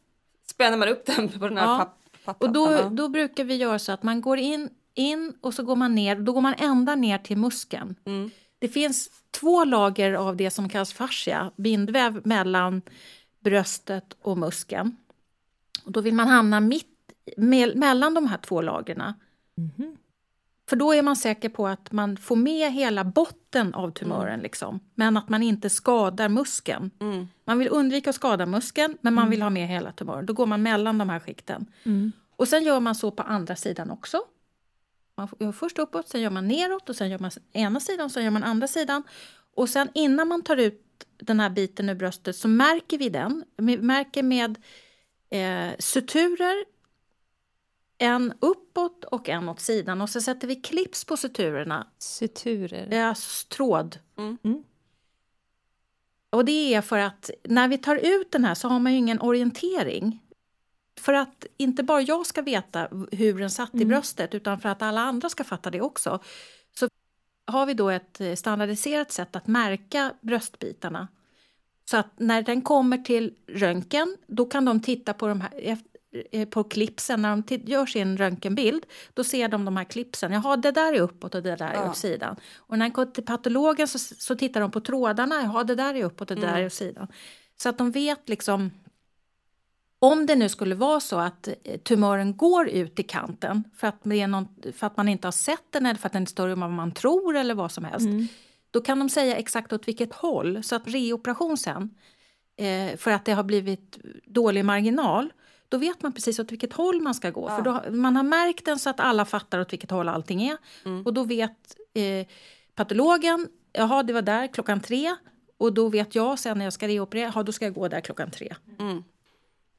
spänner man upp den på den här Ja. Och då, då brukar vi göra så att man går in, in och så går man ner. Då går man ända ner till muskeln. Mm. Det finns två lager av det som kallas fascia, bindväv mellan bröstet och muskeln. Och då vill man hamna mitt me- mellan de här två lagren. För då är man säker på att man får med hela botten av tumören, liksom, men att man inte skadar muskeln. Mm. Man vill undvika att skada muskeln, men man vill ha med hela tumören. Då går man mellan de här skikten. Och sen gör man så på andra sidan också. Man gör först uppåt, sen gör man neråt och sen gör man ena sidan sen gör man andra sidan. Och sen innan man tar ut den här biten ur bröstet så märker vi den. Vi märker med eh, suturer, en uppåt och en åt sidan. Och så sätter vi clips på suturerna, Suturer. alltså tråd. Mm. Mm. Och det är för att när vi tar ut den här så har man ju ingen orientering. För att inte bara jag ska veta hur den satt i bröstet utan för att alla andra ska fatta det också. Så har vi då ett eh, standardiserat sätt att märka bröstbitarna. Så att när den kommer till röntgen då kan de titta på de här på klipsen, när de gör sin röntgenbild, då ser de de här klipsen. Jaha, det där är uppåt och det där är åt sidan. Och när den går till patologen så, så tittar de på trådarna. Jaha, det där är uppåt och det där är åt sidan. Så att de vet liksom om det nu skulle vara så att eh, tumören går ut i kanten för att, någon, för att man inte har sett den eller för att den är större än vad man tror eller vad som helst. Då kan de säga exakt åt vilket håll. Så att reoperation sen, eh, för att det har blivit dålig marginal, då vet man precis åt vilket håll man ska gå. För då, man har märkt den så att alla fattar åt vilket håll allting är. Och då vet eh, patologen, jaha det var där klockan tre. Och då vet jag sen när jag ska reoperera, ja, då ska jag gå där klockan tre.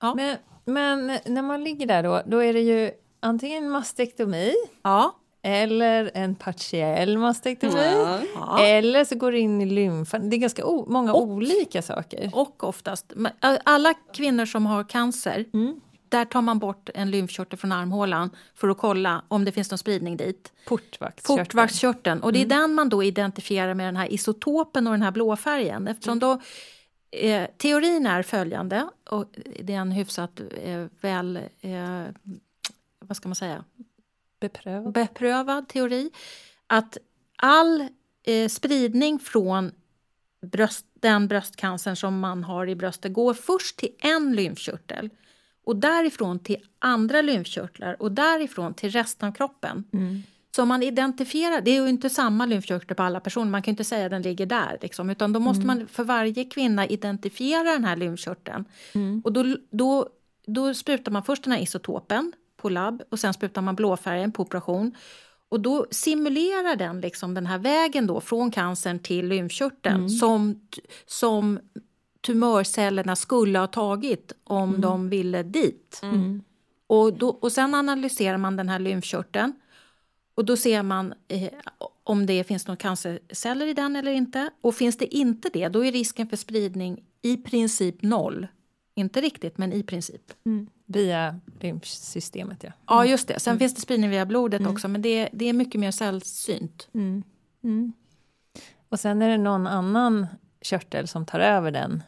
Ja. Men, men när man ligger där då, då är det ju antingen mastektomi Ja. Eller en partiell mastektomi. Ja. Eller så går det in i lymfan. Det är ganska många olika saker. Och oftast, alla kvinnor som har cancer, där tar man bort en lymfkörtel från armhålan för att kolla om det finns någon spridning dit. Portvaktskörteln. Portvaktskörteln. Och det är den man då identifierar med den här isotopen och den här blå färgen. Eftersom då, eh, teorin är följande, och det är en hyfsat eh, väl, eh, vad ska man säga, Beprövad. beprövad teori att all eh, spridning från bröst, den bröstcancern som man har i bröstet går först till en lymfkörtel och därifrån till andra lymfkörtlar och därifrån till resten av kroppen. Så om man identifierar, det är ju inte samma lymfkörtel på alla personer, man kan inte säga att den ligger där. Liksom, utan då måste man för varje kvinna identifiera den här lymfkörteln. Och då, då, då sprutar man först den här isotopen på labb och sen sprutar man blåfärgen på operation. Och då simulerar den liksom den här vägen då från cancern till lymfkörteln som, som tumörcellerna skulle ha tagit om de ville dit. Och, då, och sen analyserar man den här lymfkörteln och då ser man eh, om det finns några cancerceller i den eller inte. Och finns det inte det, då är risken för spridning i princip noll. Inte riktigt, men i princip. Via lymfsystemet, ja. Ja, just det. Sen finns det spridning via blodet också, men det, det är mycket mer sällsynt. Och sen är det någon annan körtel som tar över den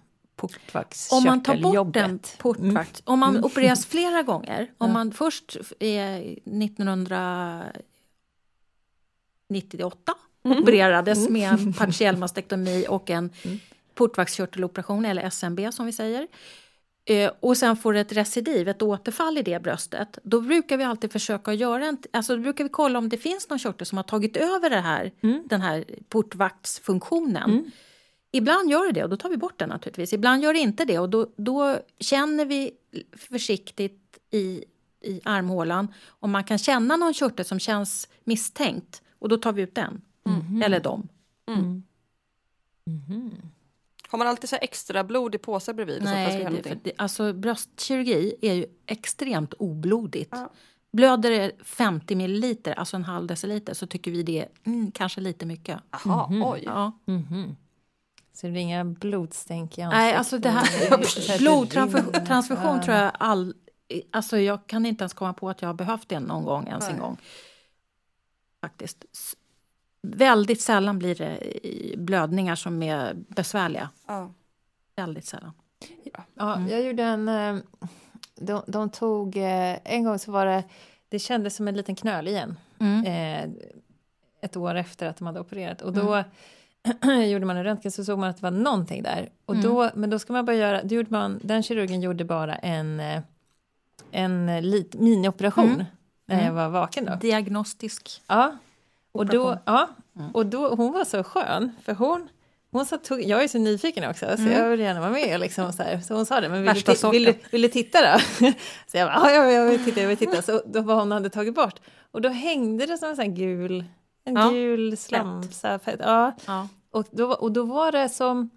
Om man tar bort den portvakt, om man opereras flera gånger, om man först är 1998 opererades med partiell mastektomi och en portvaktskörteloperation, eller SMB som vi säger, och sen får ett recidiv, ett återfall i det bröstet, då brukar vi alltid försöka göra en, alltså då brukar vi kolla om det finns någon körtel som har tagit över det här, den här portvaktsfunktionen. Ibland gör det det och då tar vi bort den naturligtvis. Ibland gör det inte det och då, då känner vi försiktigt i, i armhålan om man kan känna någon körtel som känns misstänkt och då tar vi ut den. Eller dem. Har man alltid så extra blod i påsar bredvid? Nej, det, för det, alltså bröstkirurgi är ju extremt oblodigt. Ja. Blöder det 50 milliliter, alltså en halv deciliter, så tycker vi det är mm, kanske lite mycket. Jaha, oj. Ja. Så det blir inga blodstänk i ansiktet? Nej, alltså det här blodtransfusion tror jag all... Alltså jag kan inte ens komma på att jag har behövt det någon gång ens en Nej. gång. Faktiskt. Väldigt sällan blir det blödningar som är besvärliga. Ja. Väldigt sällan. Ja, jag gjorde en... eh, De, de tog... eh, En gång så var det... Det kändes som en liten knöl igen. Mm. Eh, Ett år efter att de hade opererat. Och då gjorde man en röntgen så såg man att det var någonting där. Och då, men då ska man bara göra... Då gjorde man, den kirurgen gjorde bara en, en lit, minioperation. När jag var vaken då. Diagnostisk. Ja. Och då, ja, och då, hon var så skön, för hon, hon sa, tog, jag är så nyfiken också, så jag vill gärna vara med. Liksom, så, här. så hon sa det, men vill du, vill, du, vill du titta då? Så jag bara, ja, ja, jag vill titta, jag vill titta. Så då var hon hade tagit bort. Och då hängde det som en sån gul, en Ja, gul slamsa. Ja. Ja. Och, då, och då var det som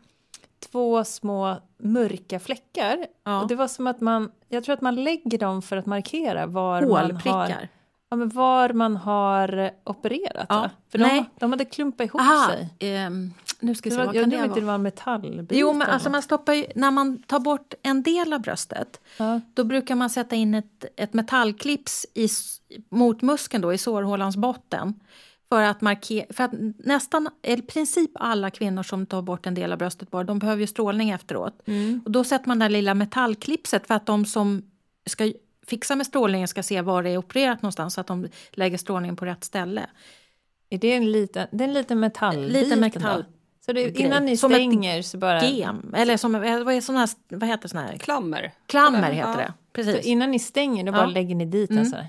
två små mörka fläckar. Ja. Och det var som att man, jag tror att man lägger dem för att markera var man har Hålprickar. Ja, men var man har opererat Ja. För Nej. de, de hade klumpat ihop Aha, sig. ehm, nu ska Det se, var, vad jag kan det om inte det vara? var en metallbit. Jo, men alltså man stoppar ju, när man tar bort en del av bröstet ja. då brukar man sätta in ett, ett metallklips i, mot muskeln då, i sårhålans botten. För att markera, för att nästan, i princip alla kvinnor som tar bort en del av bröstet bara, de behöver ju strålning efteråt. Och då sätter man det lilla metallklipset för att de som ska fixa med strålningen ska se var det är opererat någonstans så att de lägger strålningen på rätt ställe. Är det en liten, det är en liten metallbit? Liten då? metall- Så det, innan ni Som ett stänger så bara... Gem, eller som, vad, är såna här, vad heter såna här? Klammer. Klammer heter Ja. det. Så Precis. innan ni stänger då bara Ja. lägger ni dit den Mm. så här.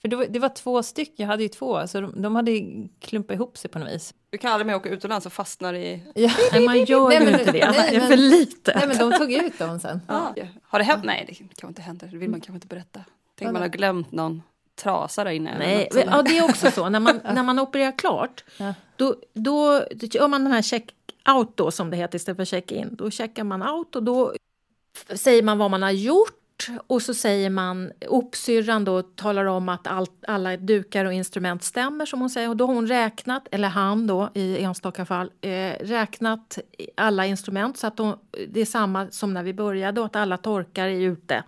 För det var, det var två stycken, jag hade ju två, så de, de hade klumpat ihop sig på något vis. Du kan aldrig mer åka utomlands och fastnar i... Ja. Nej, man gör Nej, men- inte det. nej, det är för lite. Nej men de tog ut dem sen. Ja. Har det hänt? Nej, det kanske inte händer. Det vill man kanske inte berätta. Tänk man har glömt någon trasa där inne. Nej, ja, det är också så. När man, när man opererar klart, Ja. då, då gör man den här check-out då, som det heter istället för check-in. Då checkar man out och då säger man vad man har gjort och så säger man, opsyrran då talar om att allt, alla dukar och instrument stämmer som hon säger. Och då har hon räknat, eller han då i enstaka fall, eh, räknat alla instrument så att de, det är samma som när vi började och att alla torkar är ute.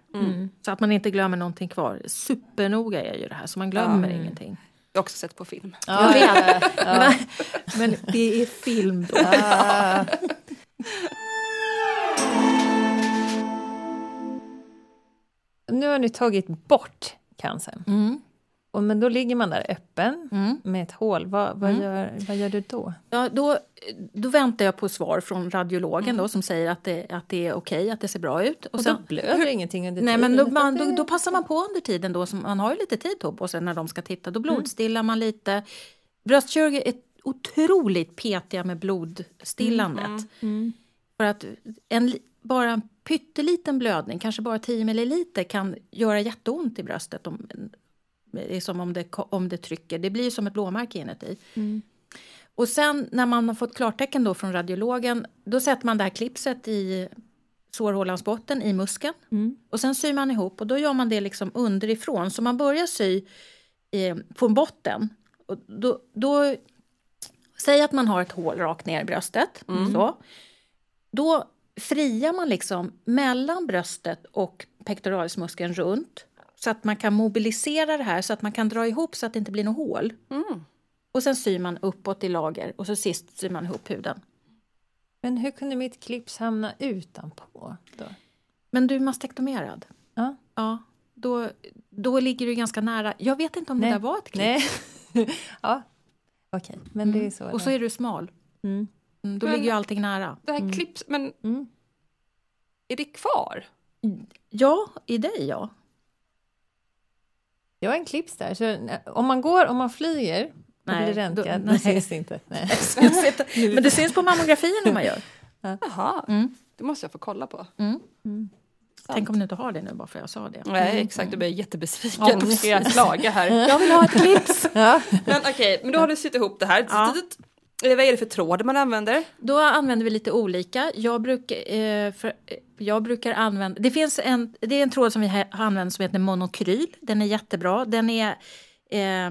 Så att man inte glömmer någonting kvar. Supernoga är ju det här så man glömmer ingenting. Jag har också sett på film. Jag vet. Men, men det är film då. Nu har ni tagit bort cancern. Mm. Och, men då ligger man där öppen Mm. med ett hål. Vad, vad, gör, vad gör du då? Ja, då, då väntar jag på svar från radiologen då, som säger att det, att det är okej, att det ser bra ut. Och då blöder ingenting under Nej, tiden? men då, man, då, då passar man på under tiden. Då, som, man har ju lite tid då på sig när de ska titta. Då blodstillar man lite. Bröstkirurger är otroligt petiga med blodstillandet. Mm. För att en, bara en pytteliten blödning, kanske bara 10 milliliter, kan göra jätteont i bröstet. Om, det är som om det, om det trycker. Det blir som ett blåmärke inuti. Mm. Och sen när man har fått klartecken då från radiologen, då sätter man det här klipset i sårhålans botten i muskeln. Mm. Och sen syr man ihop och då gör man det liksom underifrån. Så man börjar sy eh, från botten. Och då, då, säg att man har ett hål rakt ner i bröstet. Så. Då friar man liksom mellan bröstet och pectoralismuskeln runt. Så att man kan mobilisera det här så att man kan dra ihop så att det inte blir något hål. Mm. Och sen syr man uppåt i lager och så sist syr man ihop huden. Men hur kunde mitt clips hamna utanpå? Då? Men du är mastektomerad. Ja. Ja, då, då ligger du ganska nära. Jag vet inte om Nej. det där var ett klipp. Nej. ja, okej. Men det är så. Och så är du smal. Mm. Mm, då Men- ligger ju allting nära. Det här klipps, men Mm. är det kvar? Ja, i dig ja. Jag har en clips där. Så eh, om man går, om man flyger och Nej, blir röntgad, då- då nej. syns det inte. Nej. Men det syns på mammografin om man gör. Jaha, Mm. det måste jag få kolla på. Tänk om du inte har det nu bara för jag sa det. Nej, exakt. Du blir jättebesviken. Ja, ska jag klaga här. Jag vill ha ett clips! Ja. Men okej, men då har du sytt ihop det här. Ja. Eller Vad är det för tråd man använder? Då använder vi lite olika. Jag, bruk, eh, för, eh, jag brukar använda... Det finns en, det är en tråd som vi har använt som heter monokryl. Den är jättebra. Den är eh,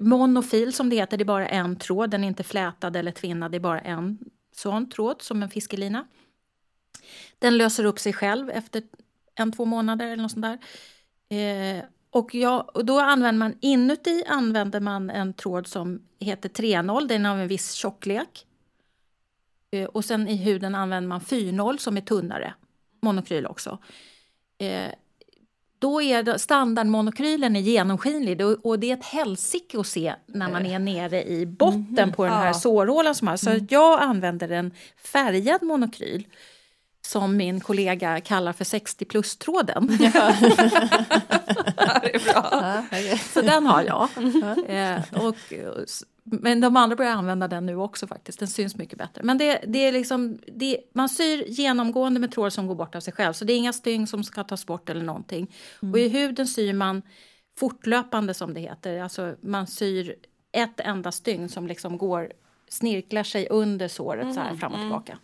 monofil som det heter. Det är bara en tråd. Den är inte flätad eller tvinnad. Det är bara en sån tråd som en fiskelina. Den löser upp sig själv efter en, två månader eller något sånt där. Eh, och, jag, och då använder man inuti använder man en tråd som heter 3.0. Den är av en viss tjocklek. Eh, och sen i huden använder man 4.0 som är tunnare. Monokryl också. Eh, då är standardmonokrylen är genomskinlig och det är ett helsike att se när man är nere i botten på den här Ja. sårhålan. Som har. Så jag använder en färgad monokryl som min kollega kallar för 60 plus-tråden. det är bra. Ja. Så den har jag. Eh, och, men de andra börjar använda den nu också faktiskt. Den syns mycket bättre. Men det, det är liksom, det, man syr genomgående med tråd som går bort av sig själv. Så det är inga stygn som ska tas bort eller någonting. Och i huden syr man fortlöpande som det heter. Alltså man syr ett enda stygn som liksom går, snirklar sig under såret så här fram och tillbaka.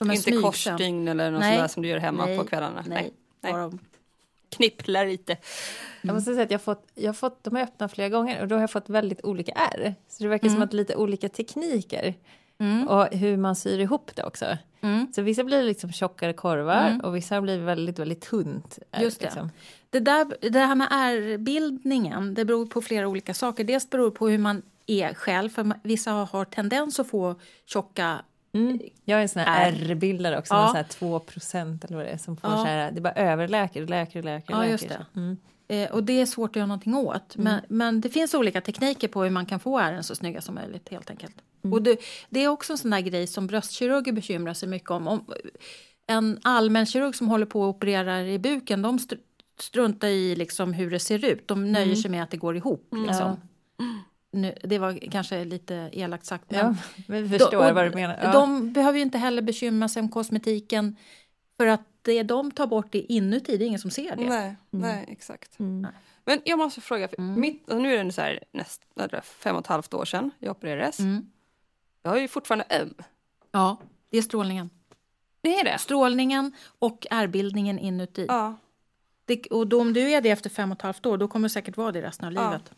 Som en Inte smygsömn. korsstygn eller något Nej. sånt där som du gör hemma Nej, på kvällarna. Nej, Nej. bara Knipplar lite. Jag måste säga att jag har fått, jag fått, de har öppnat flera gånger och då har jag fått väldigt olika ärr. Så det verkar som att lite olika tekniker. Och hur man syr ihop det också. Mm. Så vissa blir liksom tjockare korvar och vissa blir väldigt, väldigt tunt. ärr, Just det. Liksom. Det, där, det här med ärrbildningen, det beror på flera olika saker. Dels beror det på hur man är själv, för vissa har, har tendens att få tjocka... Mm. Jag är en sån här Ärr. ärrbildare också, Ja. ja. så här 2 procent eller vad det är som får Ja. så här, det bara överläker, läker, läker, Ja, läker. just det. Mm. Eh, och det är svårt att göra någonting åt. Men, men det finns olika tekniker på hur man kan få ärren så snygga som möjligt helt enkelt. Och det, det är också en sån där grej som bröstkirurger bekymrar sig mycket om. om en allmänkirurg som håller på och opererar i buken, de str- struntar i liksom hur det ser ut. De nöjer sig med att det går ihop. Liksom. Nu, det var kanske lite elakt sagt. Men Ja, vi förstår de, vad du menar. Ja. De behöver ju inte heller bekymra sig om kosmetiken. För att det de tar bort är inuti, det är ingen som ser det. Nej, nej exakt. Mm. Men jag måste fråga, för mitt, alltså nu är det så här, näst, fem och ett halvt år sedan jag opererades. Mm. Jag har ju fortfarande öm. Ja, det är strålningen. Det är det? Strålningen och ärrbildningen inuti. Ja. Det, och då, om du är det efter fem och ett halvt år, då kommer det säkert vara det resten av Ja. livet.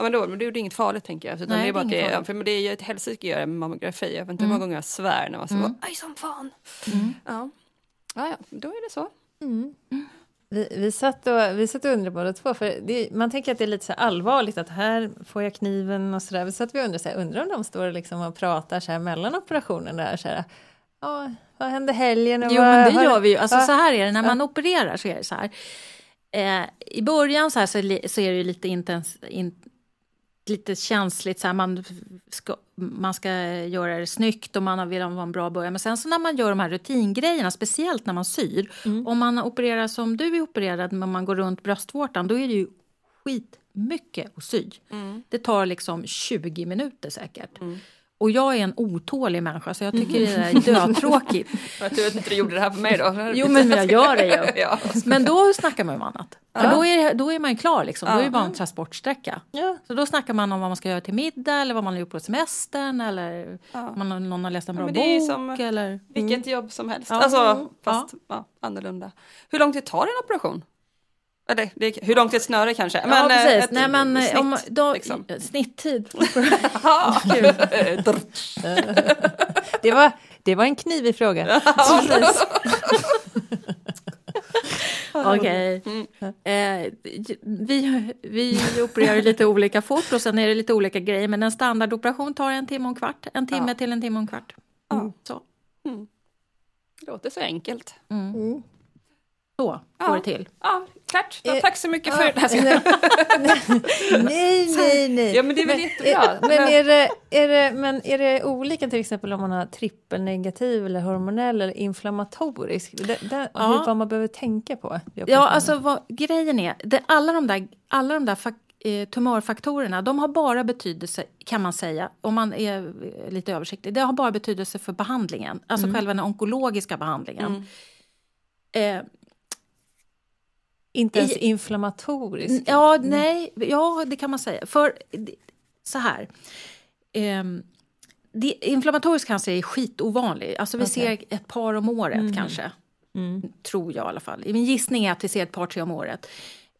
Ja men då, men det är inget farligt tänker jag. Utan Nej, det är bara det är att det, för det är ju ett helsike att göra mammografi. Jag vet inte hur många gånger jag svär när man så bara, aj som fan. Ja. ja, ja, då är det så. Vi, vi, satt och, vi satt och undrade båda två, för det, man tänker att det är lite så allvarligt att här får jag kniven och sådär. Vi satt vi och undrade, så här, undrar om de står liksom och pratar så här mellan operationerna där så här. Ja, vad hände helgen? Och Jo, vad, men det gör vi ju. Alltså, Ja. så här är det, när man opererar så är det så här. Eh, I början så, här, så, så är det ju lite, intens, in, lite känsligt. Så här, man, ska, man ska göra det snyggt och man vill ha en bra början. Men sen så när man gör de här rutingrejerna, speciellt när man syr. Om man opererar som du är opererad, men man går runt bröstvårtan, då är det ju skitmycket att sy. Det tar liksom 20 minuter säkert. Och jag är en otålig människa så jag tycker det är dötråkigt. Jag tur att inte du gjorde det här för mig då. Jo, men jag gör det ju. ja. Men då snackar man om annat. För då, är, då är man ju klar liksom. Då är det bara en transportsträcka. Ja. Så då snackar man om vad man ska göra till middag eller vad man har gjort på semestern eller Ja. man, någon har läst en bra men det är bok. som- Eller... Vilket jobb som helst. Ja. Alltså, Mm. fast ja. annorlunda. Hur lång tid tar en operation? Eller, det, hur långt är ett snöre kanske? ja, eh, precis. ett Nej, men, eh, snitt, om, då, liksom. Snitttid. Det, var, det var en knivig fråga. Okej. Mm. Eh, vi, vi opererar lite olika fort och sen är det lite olika grejer. Men en standardoperation tar en timme och en kvart. En timme Ja. till en timme och en kvart. Ja. Så, Det låter så enkelt. Så går Ja. det till. Ja, klart. Ja, Eh, tack så mycket för det. nej, nej, nej. Ja, men det är väl jättebra. Eh, Men är det, är, det, men är det olika till exempel om man har trippelnegativ eller hormonell eller inflammatorisk? Det, det, Ja. vad man behöver tänka på? Ja, alltså vad, grejen är, det, alla de där, alla de där eh, tumörfaktorerna, de har bara betydelse, kan man säga, om man är lite översiktlig, det har bara betydelse för behandlingen, alltså själva den onkologiska behandlingen. Eh, Inte ens i- inflammatorisk? Ja, nej, ja, det kan man säga. För så här. ehm, det, inflammatorisk cancer är skitovanlig. Alltså vi ser ett par om året kanske. Tror jag i alla fall. Min gissning är att vi ser ett par, tre om året.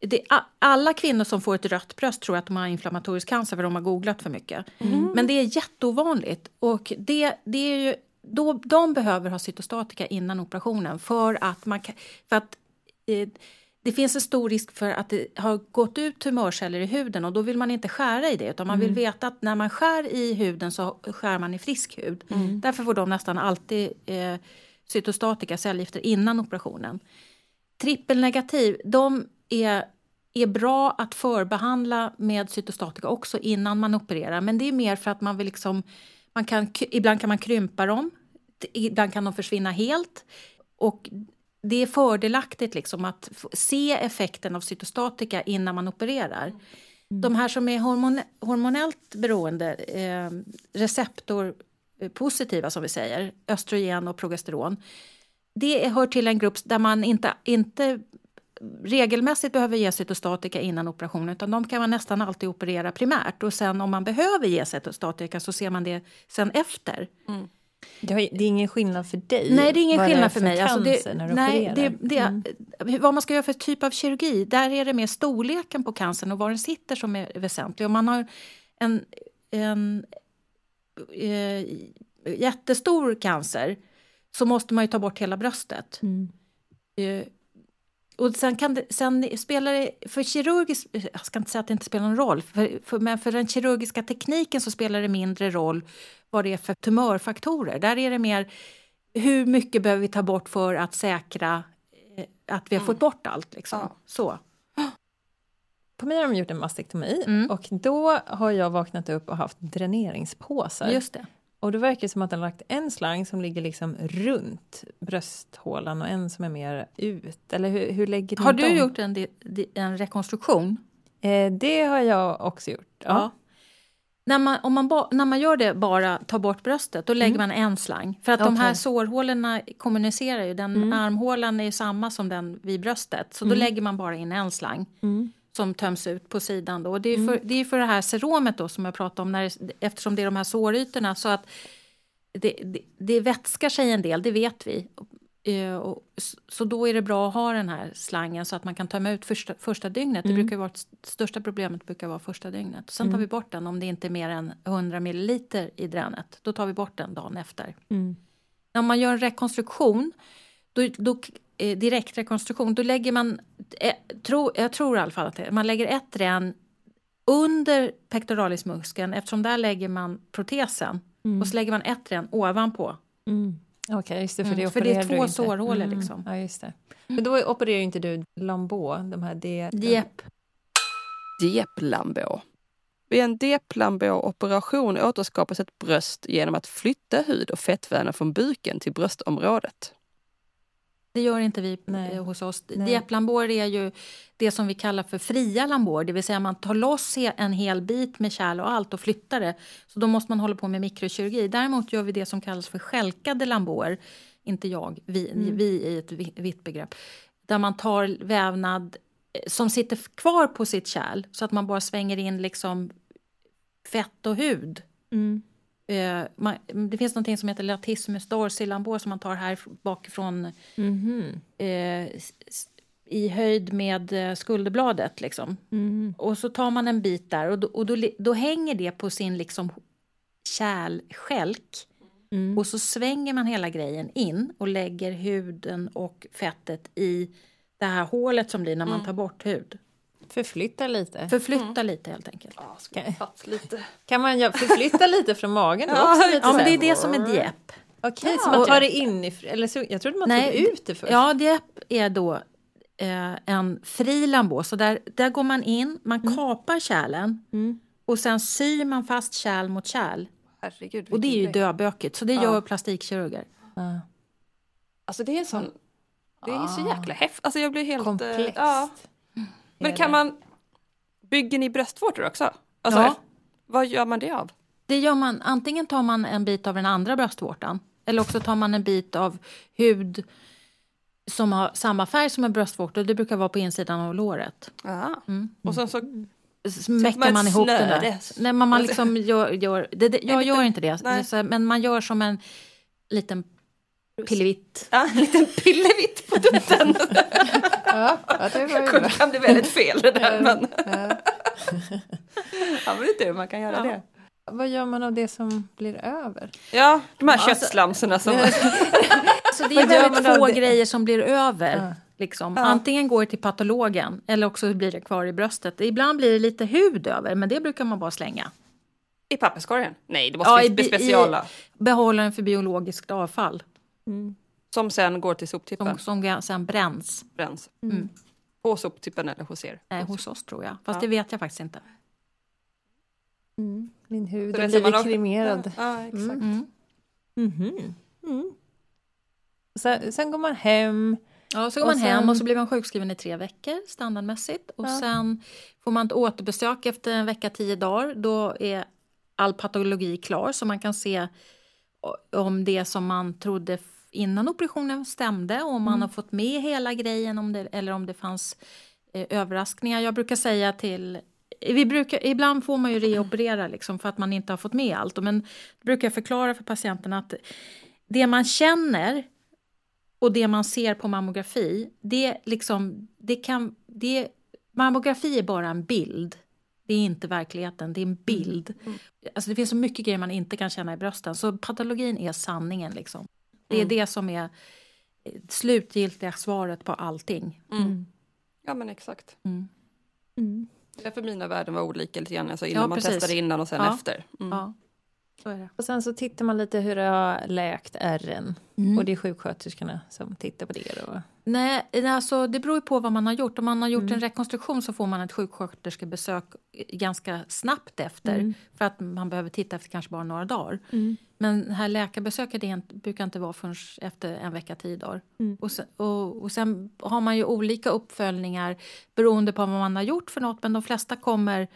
Det, alla kvinnor som får ett rött bröst tror att de har inflammatorisk cancer för de har googlat för mycket. Men det är jätteovanligt. Och det, det är ju, då, de behöver ha cytostatika innan operationen för att man kan, för att eh, det finns en stor risk för att det har gått ut tumörceller i huden och då vill man inte skära i det utan man vill veta att när man skär i huden så skär man i frisk hud. Därför får de nästan alltid eh, cytostatika, cellgifter, innan operationen. Trippelnegativ, de är, är bra att förbehandla med cytostatika också innan man opererar men det är mer för att man vill liksom, man kan, ibland kan man krympa dem, ibland kan de försvinna helt. Och det är fördelaktigt liksom att se effekten av cytostatika innan man opererar. De här som är hormon hormonellt beroende, eh, receptorpositiva som vi säger, östrogen och progesteron. Det hör till en grupp där man inte, inte regelmässigt behöver ge cytostatika innan operationen utan de kan man nästan alltid operera primärt och sen om man behöver ge cytostatika så ser man det sen efter. Har, det är ingen skillnad för dig? Nej, det är ingen vad skillnad är för mig. Alltså det, när du nej, det, det, Vad man ska göra för typ av kirurgi, där är det mer storleken på cancern och var den sitter som är väsentlig. Om man har en, en eh, jättestor cancer så måste man ju ta bort hela bröstet. Eh, och sen, kan det, sen spelar det, för kirurgisk, jag ska inte säga att det inte spelar någon roll, för, för, men för den kirurgiska tekniken så spelar det mindre roll vad det är för tumörfaktorer. Där är det mer hur mycket behöver vi ta bort för att säkra eh, att vi har fått bort allt. Liksom. Ja. Så. På mig har de gjort en mastektomi Mm. och då har jag vaknat upp och haft dräneringspåsar. Just det. Och det verkar som att har lagt en slang som ligger liksom runt brösthålan och en som är mer ut. Eller hur, hur lägger ni Har du dem? gjort en, en rekonstruktion? Eh, det har jag också gjort. Ja. När man, om man ba, när man gör det bara, tar bort bröstet, då lägger man en slang. För att de här sårhålorna kommunicerar ju. Den armhålan är ju samma som den vid bröstet. Så då lägger man bara in en slang. Som töms ut på sidan. Då. Och det är för, det är för det här seromet då som jag pratade om. När eftersom det är de här sårytorna. Så att det, det, det vätskar sig en del, det vet vi. Eh, så då är det bra att ha den här slangen så att man kan tömma ut första, första dygnet. Det brukar vara, största problemet brukar vara första dygnet. Och sen tar vi bort den om det inte är mer än 100 milliliter i dränet. Då tar vi bort den dagen efter. När man gör en rekonstruktion, då, då, eh, direktrekonstruktion, då lägger man, eh, tro, jag tror i alla fall att det, man lägger ett drän under pectoralismuskeln eftersom där lägger man protesen. Och så lägger man ett drän ovanpå. Mm. Okej, just det. För det, Mm, för det är två sårhålor liksom. Ja, just det. Men då opererar ju inte du Lambeau, de här D... Dep. Dieplambå. Vid en dieplambå-operation återskapas ett bröst genom att flytta hud och fettvävnad från buken till bröstområdet. Det gör inte vi Nej. eh, hos oss. Nej. Dieplambår är ju det som vi kallar för fria lambår. Det vill säga man tar loss en hel bit med kärl och allt och flyttar det. Så då måste man hålla på med mikrokirurgi. Däremot gör vi det som kallas för skälkade lambår. Inte jag, vi, vi i ett vi- vitt begrepp. Där man tar vävnad eh, som sitter kvar på sitt kärl så att man bara svänger in liksom fett och hud. Mm. Eh, man, det finns något som heter latissimus dorsi lambår som man tar här bakifrån Mhm. eh, s- s- i höjd med eh, skulderbladet. Liksom. Mm. Och så tar man en bit där och, då, och då, då hänger det på sin liksom, kärlskälk. Mm. Och så svänger man hela grejen in och lägger huden och fettet i det här hålet som blir när man tar bort hud. Förflytta lite. Förflytta lite helt enkelt. Kan, lite. kan man förflytta lite från magen då också? Lite Ja, men det är det som är diep. Okej, så man tar det in i... Eller så, jag trodde man tog ut det först. Ja, diep är då eh, en fri lambå. Så där, där går man in, man Mm. kapar kärlen och sen syr man fast kärl mot kärl. Herregud, Och det är ju döbökigt, så det gör plastikkirurger. Ja. Alltså det är en sån... Det är så jäkla häftigt. Alltså jag blir helt... eh, Komplext. Ja. Men kan man... Bygger ni bröstvårtor också? Alltså, Ja. Vad gör man det av? Det gör man, antingen tar man en bit av den andra bröstvårtan eller också tar man en bit av hud som har samma färg som en bröstvårta. Det brukar vara på insidan av låret. Mm. Och sen så... Smäcker man man ihop den där. Nej, men man liksom gör, gör, det, det, jag gör inte det, nej. Men man gör som en liten pillevitt. Ja, en liten pillevitt på tutten. Ja, ja, det var ju kan bli väldigt fel det där. Men... ja, men det är du, man kan göra Ja. det. Vad gör man av det som blir över? Ja, de här Alltså- köttslamsorna som... Så det är väldigt få det? grejer som blir över. Ja. Liksom. Ja. Antingen går det till patologen eller också blir det kvar i bröstet. Ibland blir det lite hud över, men det brukar man bara slänga. I papperskorgen? Nej, det måste Ja, ja, i bli speciala. Behållaren för biologiskt avfall Som sen går till soptippen. som, som sen bränns. Bränns. Mm. På soptippen eller hos er. Nej, hos oss tror jag. Fast Ja. det vet jag faktiskt inte. Min hud har blivit också- kremerad. Ja, exakt. Mm. Mhm. Mm. Sen, sen går man hem. Ja, så går Och man hem sen- och så blir man sjukskriven i tre veckor standardmässigt. Och sen får man ett återbesök efter en vecka, tio dagar. Då är all patologi klar så man kan se om det som man trodde innan operationen stämde. Om man har fått med hela grejen om det, eller om det fanns eh, överraskningar. Jag brukar säga till vi brukar, ibland får man ju reoperera liksom för att man inte har fått med allt. Men då brukar jag förklara för patienten att det man känner och det man ser på mammografi, det, liksom, det kan, det, mammografi är bara en bild. Det är inte verkligheten, det är en bild. Alltså det finns så mycket grejer man inte kan känna i brösten. Så patologin är sanningen. Liksom. Det är Mm. det som är eh, slutgiltiga svaret på allting. Mm. Ja, men exakt. Mm. Mm. Därför mina värden var olika lite grann. Alltså innan Ja, man precis. testade innan och sen Ja. efter. Mm. Ja. Så är det. Och sen så tittar man lite hur det har läkt ärren. Mm. Och det är sjuksköterskorna som tittar på det då. Nej, alltså, det beror ju på vad man har gjort. Om man har gjort en rekonstruktion så får man ett sjuksköterskebesök ganska snabbt efter. För att man behöver titta efter kanske bara några dagar. Men det här läkarbesöket är brukar inte vara förrän efter en vecka, tio dagar. Och, sen, och, och sen har man ju olika uppföljningar beroende på vad man har gjort för något. Men de flesta kommer Eh,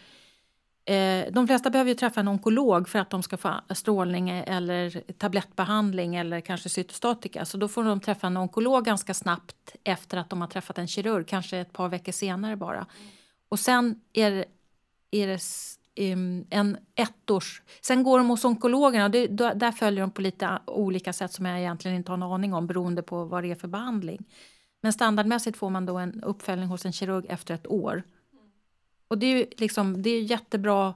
Eh, de flesta behöver ju träffa en onkolog för att de ska få strålning eller tablettbehandling eller kanske cytostatika. Så då får de träffa en onkolog ganska snabbt efter att de har träffat en kirurg, kanske ett par veckor senare bara. Och sen är, det- är det en ettårs... Sen går de hos onkologerna och det, där följer de på lite olika sätt som jag egentligen inte har en aning om beroende på vad det är för behandling. Men standardmässigt får man då en uppföljning hos en kirurg efter ett år. Och det är ju liksom, det är jättebra.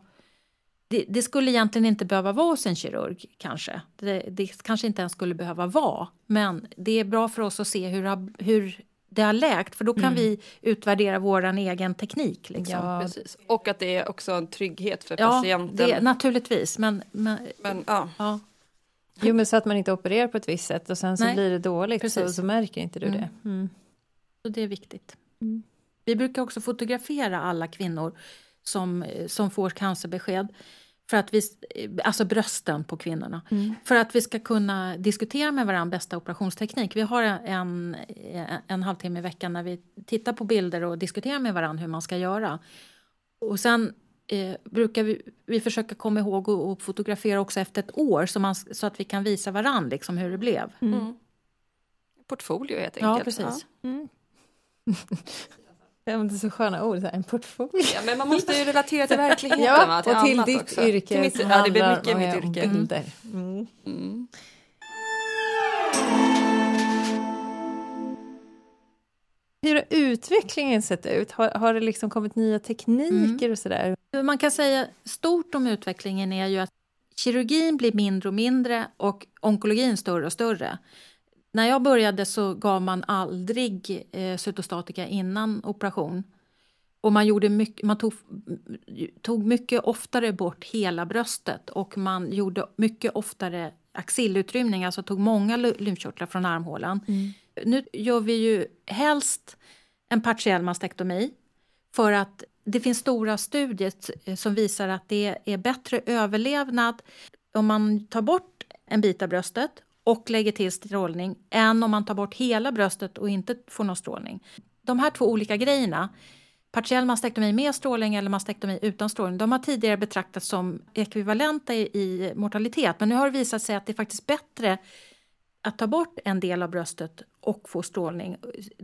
Det, det skulle egentligen inte behöva vara hos en kirurg kanske. Det, det kanske inte ens skulle behöva vara. Men det är bra för oss att se hur, det har- hur det har läkt. För då kan vi utvärdera vår egen teknik. Liksom. Ja, Precis. Och att det är också en trygghet för Ja, patienten. det, naturligtvis. Men, men Men, ja. ja, Jo, men så att man inte opererar på ett visst sätt och sen så Nej, blir det dåligt så, så märker inte du Mm. det. Mm. så det är viktigt. Mm. Vi brukar också fotografera alla kvinnor som, som får cancerbesked. För att vi, alltså brösten på kvinnorna. För att vi ska kunna diskutera med varandra bästa operationsteknik. Vi har en, en halvtimme i veckan när vi tittar på bilder och diskuterar med varandra hur man ska göra. Och sen eh, brukar vi, vi försöka komma ihåg och, och fotografera också efter ett år så, man, så att vi kan visa varandra liksom hur det blev. Mm. Portfolio helt Ja, enkelt. precis. Ja, men det är så sköna ord, så här, en portfölj. Ja, men man måste ju relatera till verkligheten. Ja, va? och till ditt också. yrke. Till mitt, ja, det blir mycket om, mitt ja, yrke. Bilder. Mm. Mm. Hur har utvecklingen sett ut? Har, har det liksom kommit nya tekniker och sådär? Man kan säga stort om utvecklingen är ju att kirurgin blir mindre och mindre och onkologin större och större. När jag började så gav man aldrig eh, cytostatika innan operation. Och man, gjorde mycket, man tog, tog mycket oftare bort hela bröstet och man gjorde mycket oftare axillutrymning, alltså tog många ly- lymfkörtlar från armhålan. Nu gör vi ju helst en partiell mastektomi för att det finns stora studier som visar att det är bättre överlevnad om man tar bort en bit av bröstet och lägger till strålning än om man tar bort hela bröstet och inte får någon strålning. De här två olika grejerna, partiell mastektomi med strålning eller mastektomi utan strålning, de har tidigare betraktats som ekvivalenta i, i mortalitet. Men nu har det visat sig att det är faktiskt bättre att ta bort en del av bröstet och få strålning.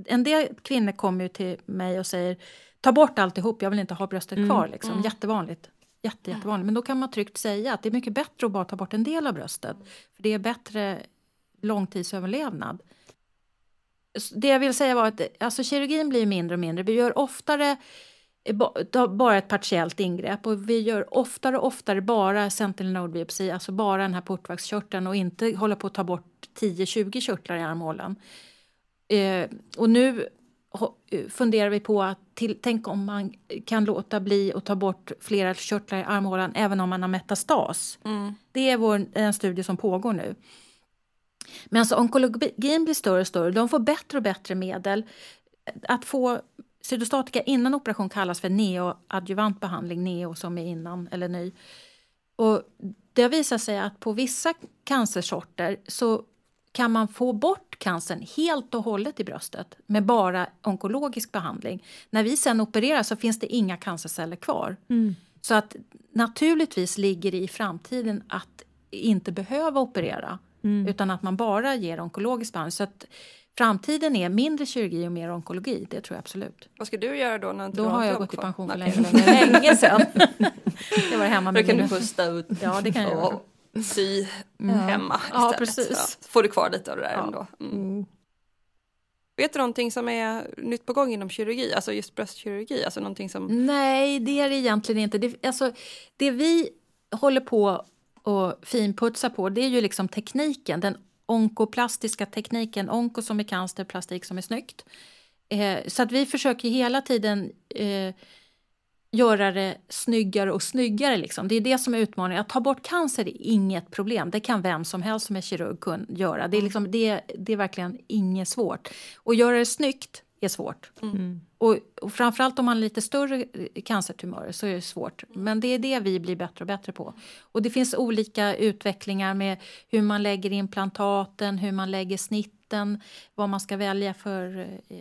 En del kvinnor kommer ju till mig och säger ta bort alltihop, jag vill inte ha bröstet kvar. Liksom. Jättevanligt. Jätte, jättevanligt. Men då kan man tryggt säga att det är mycket bättre att bara ta bort en del av bröstet. För Det är bättre långtidsöverlevnad. Det jag vill säga var att alltså, kirurgin blir mindre och mindre. Vi gör oftare eh, bara ett partiellt ingrepp och vi gör oftare och oftare bara sentinel node biopsi, alltså bara den här portvaxkörteln och inte hålla på att ta bort 10-20 körtlar i armhålan. Eh, och nu eh, funderar vi på att till, tänk om man kan låta bli att ta bort flera körtlar i armhålan även om man har metastas. Mm. Det är vår, en studie som pågår nu. Men alltså onkologin blir större och större. De får bättre och bättre medel. Att få cytostatika innan operation kallas för neoadjuvant behandling, neo som är innan eller ny. Och det har visat sig att på vissa cancersorter så kan man få bort cancern helt och hållet i bröstet med bara onkologisk behandling. När vi sen opererar så finns det inga cancerceller kvar. Så att naturligtvis ligger det i framtiden att inte behöva operera utan att man bara ger onkologisk behandling. Så att framtiden är mindre kirurgi och mer onkologi, det tror jag absolut. Vad ska du göra då? När Då du har jag gått i pension för länge, länge, länge sedan. Det var hemma Då med kan du mina... pusta ut Ja, det kan jag göra. och sy hemma Ja, istället. precis. Så får du kvar lite av det där Ja. ändå. Mm. Mm. Vet du någonting som är nytt på gång inom kirurgi, alltså just bröstkirurgi? Alltså någonting som... Nej, det är det egentligen inte. Det, alltså, det vi håller på och finputsa på det är ju liksom tekniken, den onkoplastiska tekniken. Onko som är cancer, plastik som är snyggt. Eh, så att vi försöker hela tiden eh, göra det snyggare och snyggare. Liksom. Det är det som är utmaningen. Att ta bort cancer är inget problem. Det kan vem som helst som är kirurg kunna göra. Det är, liksom, det, det är verkligen inget svårt. Och göra det snyggt är svårt. Mm. Och, och framförallt om man har lite större cancertumörer så är det svårt. Men det är det vi blir bättre och bättre på. Och det finns olika utvecklingar med hur man lägger implantaten, hur man lägger snitten, vad man ska välja för eh,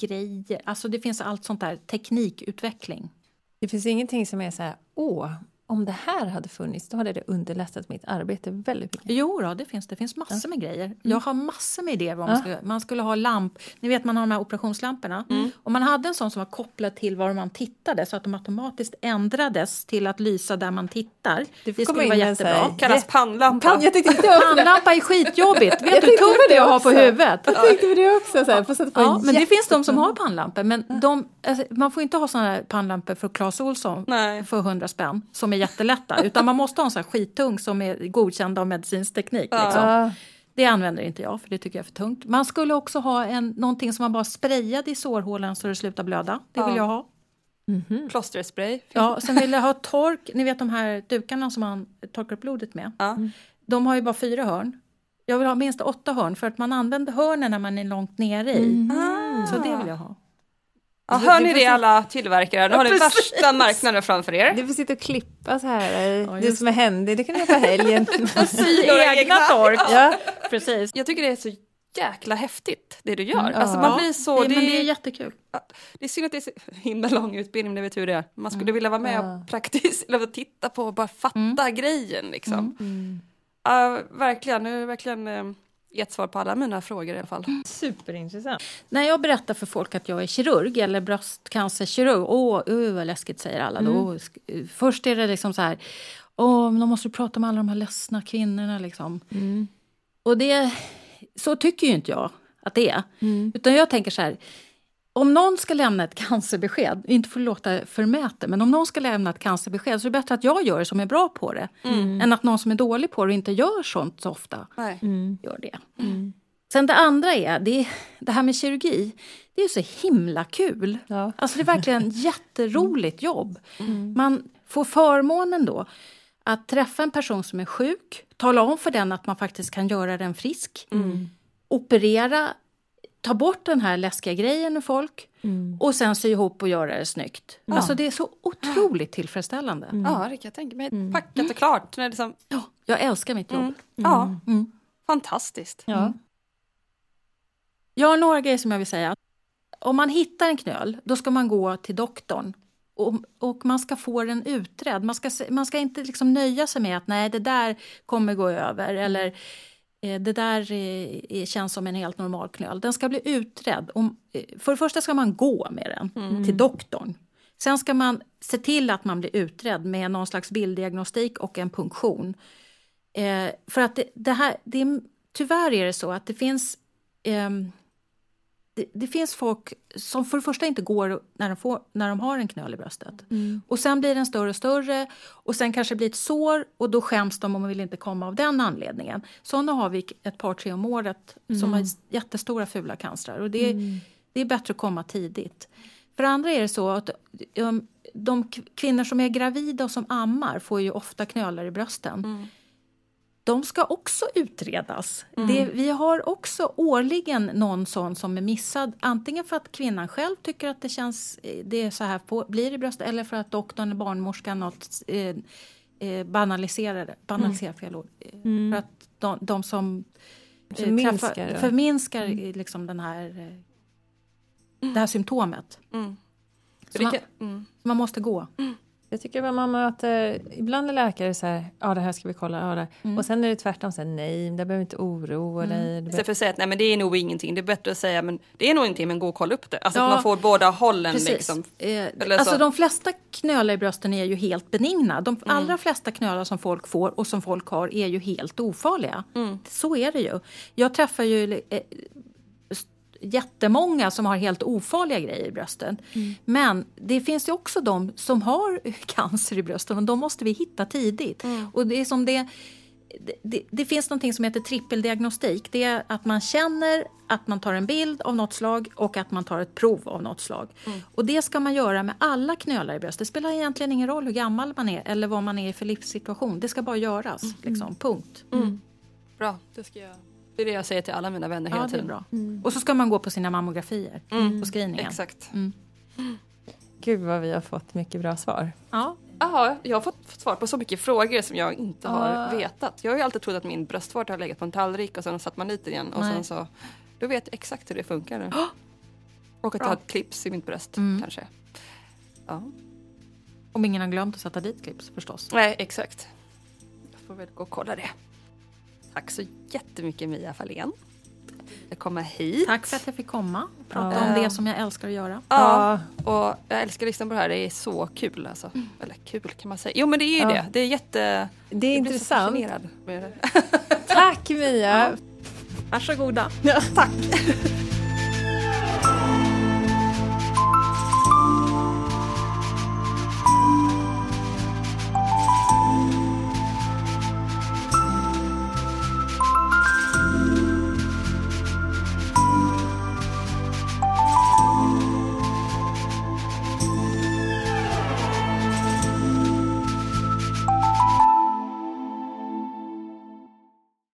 grejer. Alltså det finns allt sånt där, teknikutveckling. Det finns ingenting som är så här, åh, om det här hade funnits, då hade det underlättat mitt arbete väldigt mycket. Jo då, det finns det. finns massor med grejer. Jag har massor med idéer vad man skulle Man skulle ha lamp, ni vet man har de här operationslamporna. Om man hade en sån som var kopplad till var man tittade så att de automatiskt ändrades till att lysa där man tittar. Det, komma skulle vara här- jättebra. Kallas pannlampa. Pan, jag tänkte inte Pannlampa är skitjobbigt. Vet du hur tungt det det är att ha på huvudet? jag tänkte på det också, så här, Ja, en men det jätte- finns de som har pannlampor. Men de, alltså, man får inte ha såna här pannlampor för Clas Ohlson Nej. för 100 spänn som är jättelätta. Utan man måste ha en sån här skittung som är godkänd av medicinsk teknik. Liksom. Det använder inte jag för det tycker jag är för tungt. Man skulle också ha en, någonting som man bara sprayade i sårhålan så det slutar blöda. Det vill Ja. jag ha. Plåsterspray. Ja, sen vill jag ha tork. Ni vet de här dukarna som man torkar upp blodet med. Ja. De har ju bara fyra hörn. Jag vill ha minst åtta hörn för att man använder hörnen när man är långt nere i. Så det vill jag ha. Ja, hör ni det alla tillverkare? Nu har ni värsta marknaden framför er. Du får sitta och klippa så här. Ja, det just som är händigt, det kan du göra på helgen. Sy egna tork. ja. Precis. Jag tycker det är så jäkla häftigt det du gör. Mm, Alltså man blir så... det, Det, men det är jättekul. det är synd att det är så himla lång utbildning, det vet hur det är. Man skulle vilja vara med Ja. och praktiskt, eller titta på och bara fatta grejen liksom. Mm. Ja, verkligen, nu verkligen eh, gett svar på alla mina frågor i alla fall. Superintressant. När jag berättar för folk att jag är kirurg eller bröstcancerkirurg, åh, uh, vad läskigt säger alla då. Sk- Först är det liksom så här, åh, men då måste du prata med alla de här ledsna kvinnorna liksom. Mm. Och det, så tycker ju inte jag att det är. Mm. Utan jag tänker så här, om någon ska lämna ett cancerbesked, inte för att låta förmäten, men om någon ska lämna ett cancerbesked så är det bättre att jag gör det som är bra på det. Än att någon som är dålig på det och inte gör sånt så ofta Nej. Mm. gör det. Sen det andra är, det, det här med kirurgi, det är så himla kul. Ja. Alltså det är verkligen jätteroligt jobb. Man får förmånen då att träffa en person som är sjuk, tala om för den att man faktiskt kan göra den frisk, operera, ta bort den här läskiga grejen med folk och sen sy ihop och göra det snyggt. Alltså det är så otroligt tillfredsställande. Ja, det kan jag tänka mig. Packat och klart. Det är liksom, Ja, jag älskar mitt jobb. Ja, Mm. fantastiskt. Ja. Jag har några grejer som jag vill säga. Om man hittar en knöl, då ska man gå till doktorn. Och, och man ska få den utredd. Man ska, man ska inte liksom nöja sig med att nej, det där kommer gå över. Eller det där eh, känns som en helt normal knöl. Den ska bli utredd. Eh, för det första ska man gå med den till doktorn. Sen ska man se till att man blir utredd med någon slags bilddiagnostik och en punktion. Eh, för att det, det här, det, är- tyvärr är det så att det finns ehm, det, det finns folk som för det första inte går när de, får, när de har en knöl i bröstet. Och sen blir den större och större och sen kanske det blir ett sår och då skäms de och man vill inte komma av den anledningen. Sådana har vi ett par, tre om året som har jättestora fula cancrar och det, är- det är bättre att komma tidigt. För andra är det så att de kvinnor som är gravida och som ammar får ju ofta knölar i brösten de ska också utredas. Det, vi har också årligen någon sån som är missad. Antingen för att kvinnan själv tycker att det känns eh, det är så här på, blir i bröstet eller för att doktorn eller barnmorskan något, eh, eh, banaliserar det. Banaliserar fel ord. Eh, För att de, de som eh, Förminskar, träffar- förminskar eh, liksom den här, eh, det här symptomet. Mm. Det man, kan, mm. man måste gå. Jag tycker att man möter, ibland är läkare så här, ja det här ska vi kolla, ja, det. och sen är det tvärtom så här, nej, det behöver inte oroa dig. Det Istället för att säga att nej, men det är nog ingenting. Det är bättre att säga men det är nog ingenting men gå och kolla upp det. Alltså Ja. att man får båda hållen Precis. liksom. Eh, Eller alltså så. de flesta knölar i brösten är ju helt benigna. De allra flesta knölar som folk får och som folk har är ju helt ofarliga. Så är det ju. Jag träffar ju eh, jättemånga som har helt ofarliga grejer i brösten. Men det finns ju också de som har cancer i brösten och de måste vi hitta tidigt. Och det är som det det, det, finns något som heter trippeldiagnostik. Det är att man känner att man tar en bild av något slag och att man tar ett prov av något slag. Mm. Och det ska man göra med alla knölar i bröstet. Det spelar egentligen ingen roll hur gammal man är eller vad man är i för livssituation. Det ska bara göras. Mm. Liksom, punkt. Mm. Bra, det ska jag det är det jag säger till alla mina vänner hela ja, tiden. Bra. Mm. Och så ska man gå på sina mammografier mm. på screeningen. Exakt. Mm. Gud vad vi har fått mycket bra svar. Ja. Aha, jag har fått, fått svar på så mycket frågor som jag inte har ah. vetat. Jag har ju alltid trott att min bröstvårta har legat på en tallrik och sen satt man dit igen och Nej. sen så då vet jag exakt hur det funkar nu. Oh! Och att Bra. jag har ett clips i mitt bröst mm. kanske. Ja. Om ingen har glömt att sätta dit clips förstås. Nej, exakt. Jag får väl gå och kolla det. Tack så jättemycket Mia Fahlén. Jag kommer hit. Tack för att jag fick komma och prata ja. om det som jag älskar att göra. Ja, och jag älskar att lyssna på det här. Det är så kul alltså. Mm. Eller kul kan man säga. Jo men det är ju ja. det. Det är jätte... Det är intressant. med det. Tack Mia. Ja. Varsågoda. Ja, tack.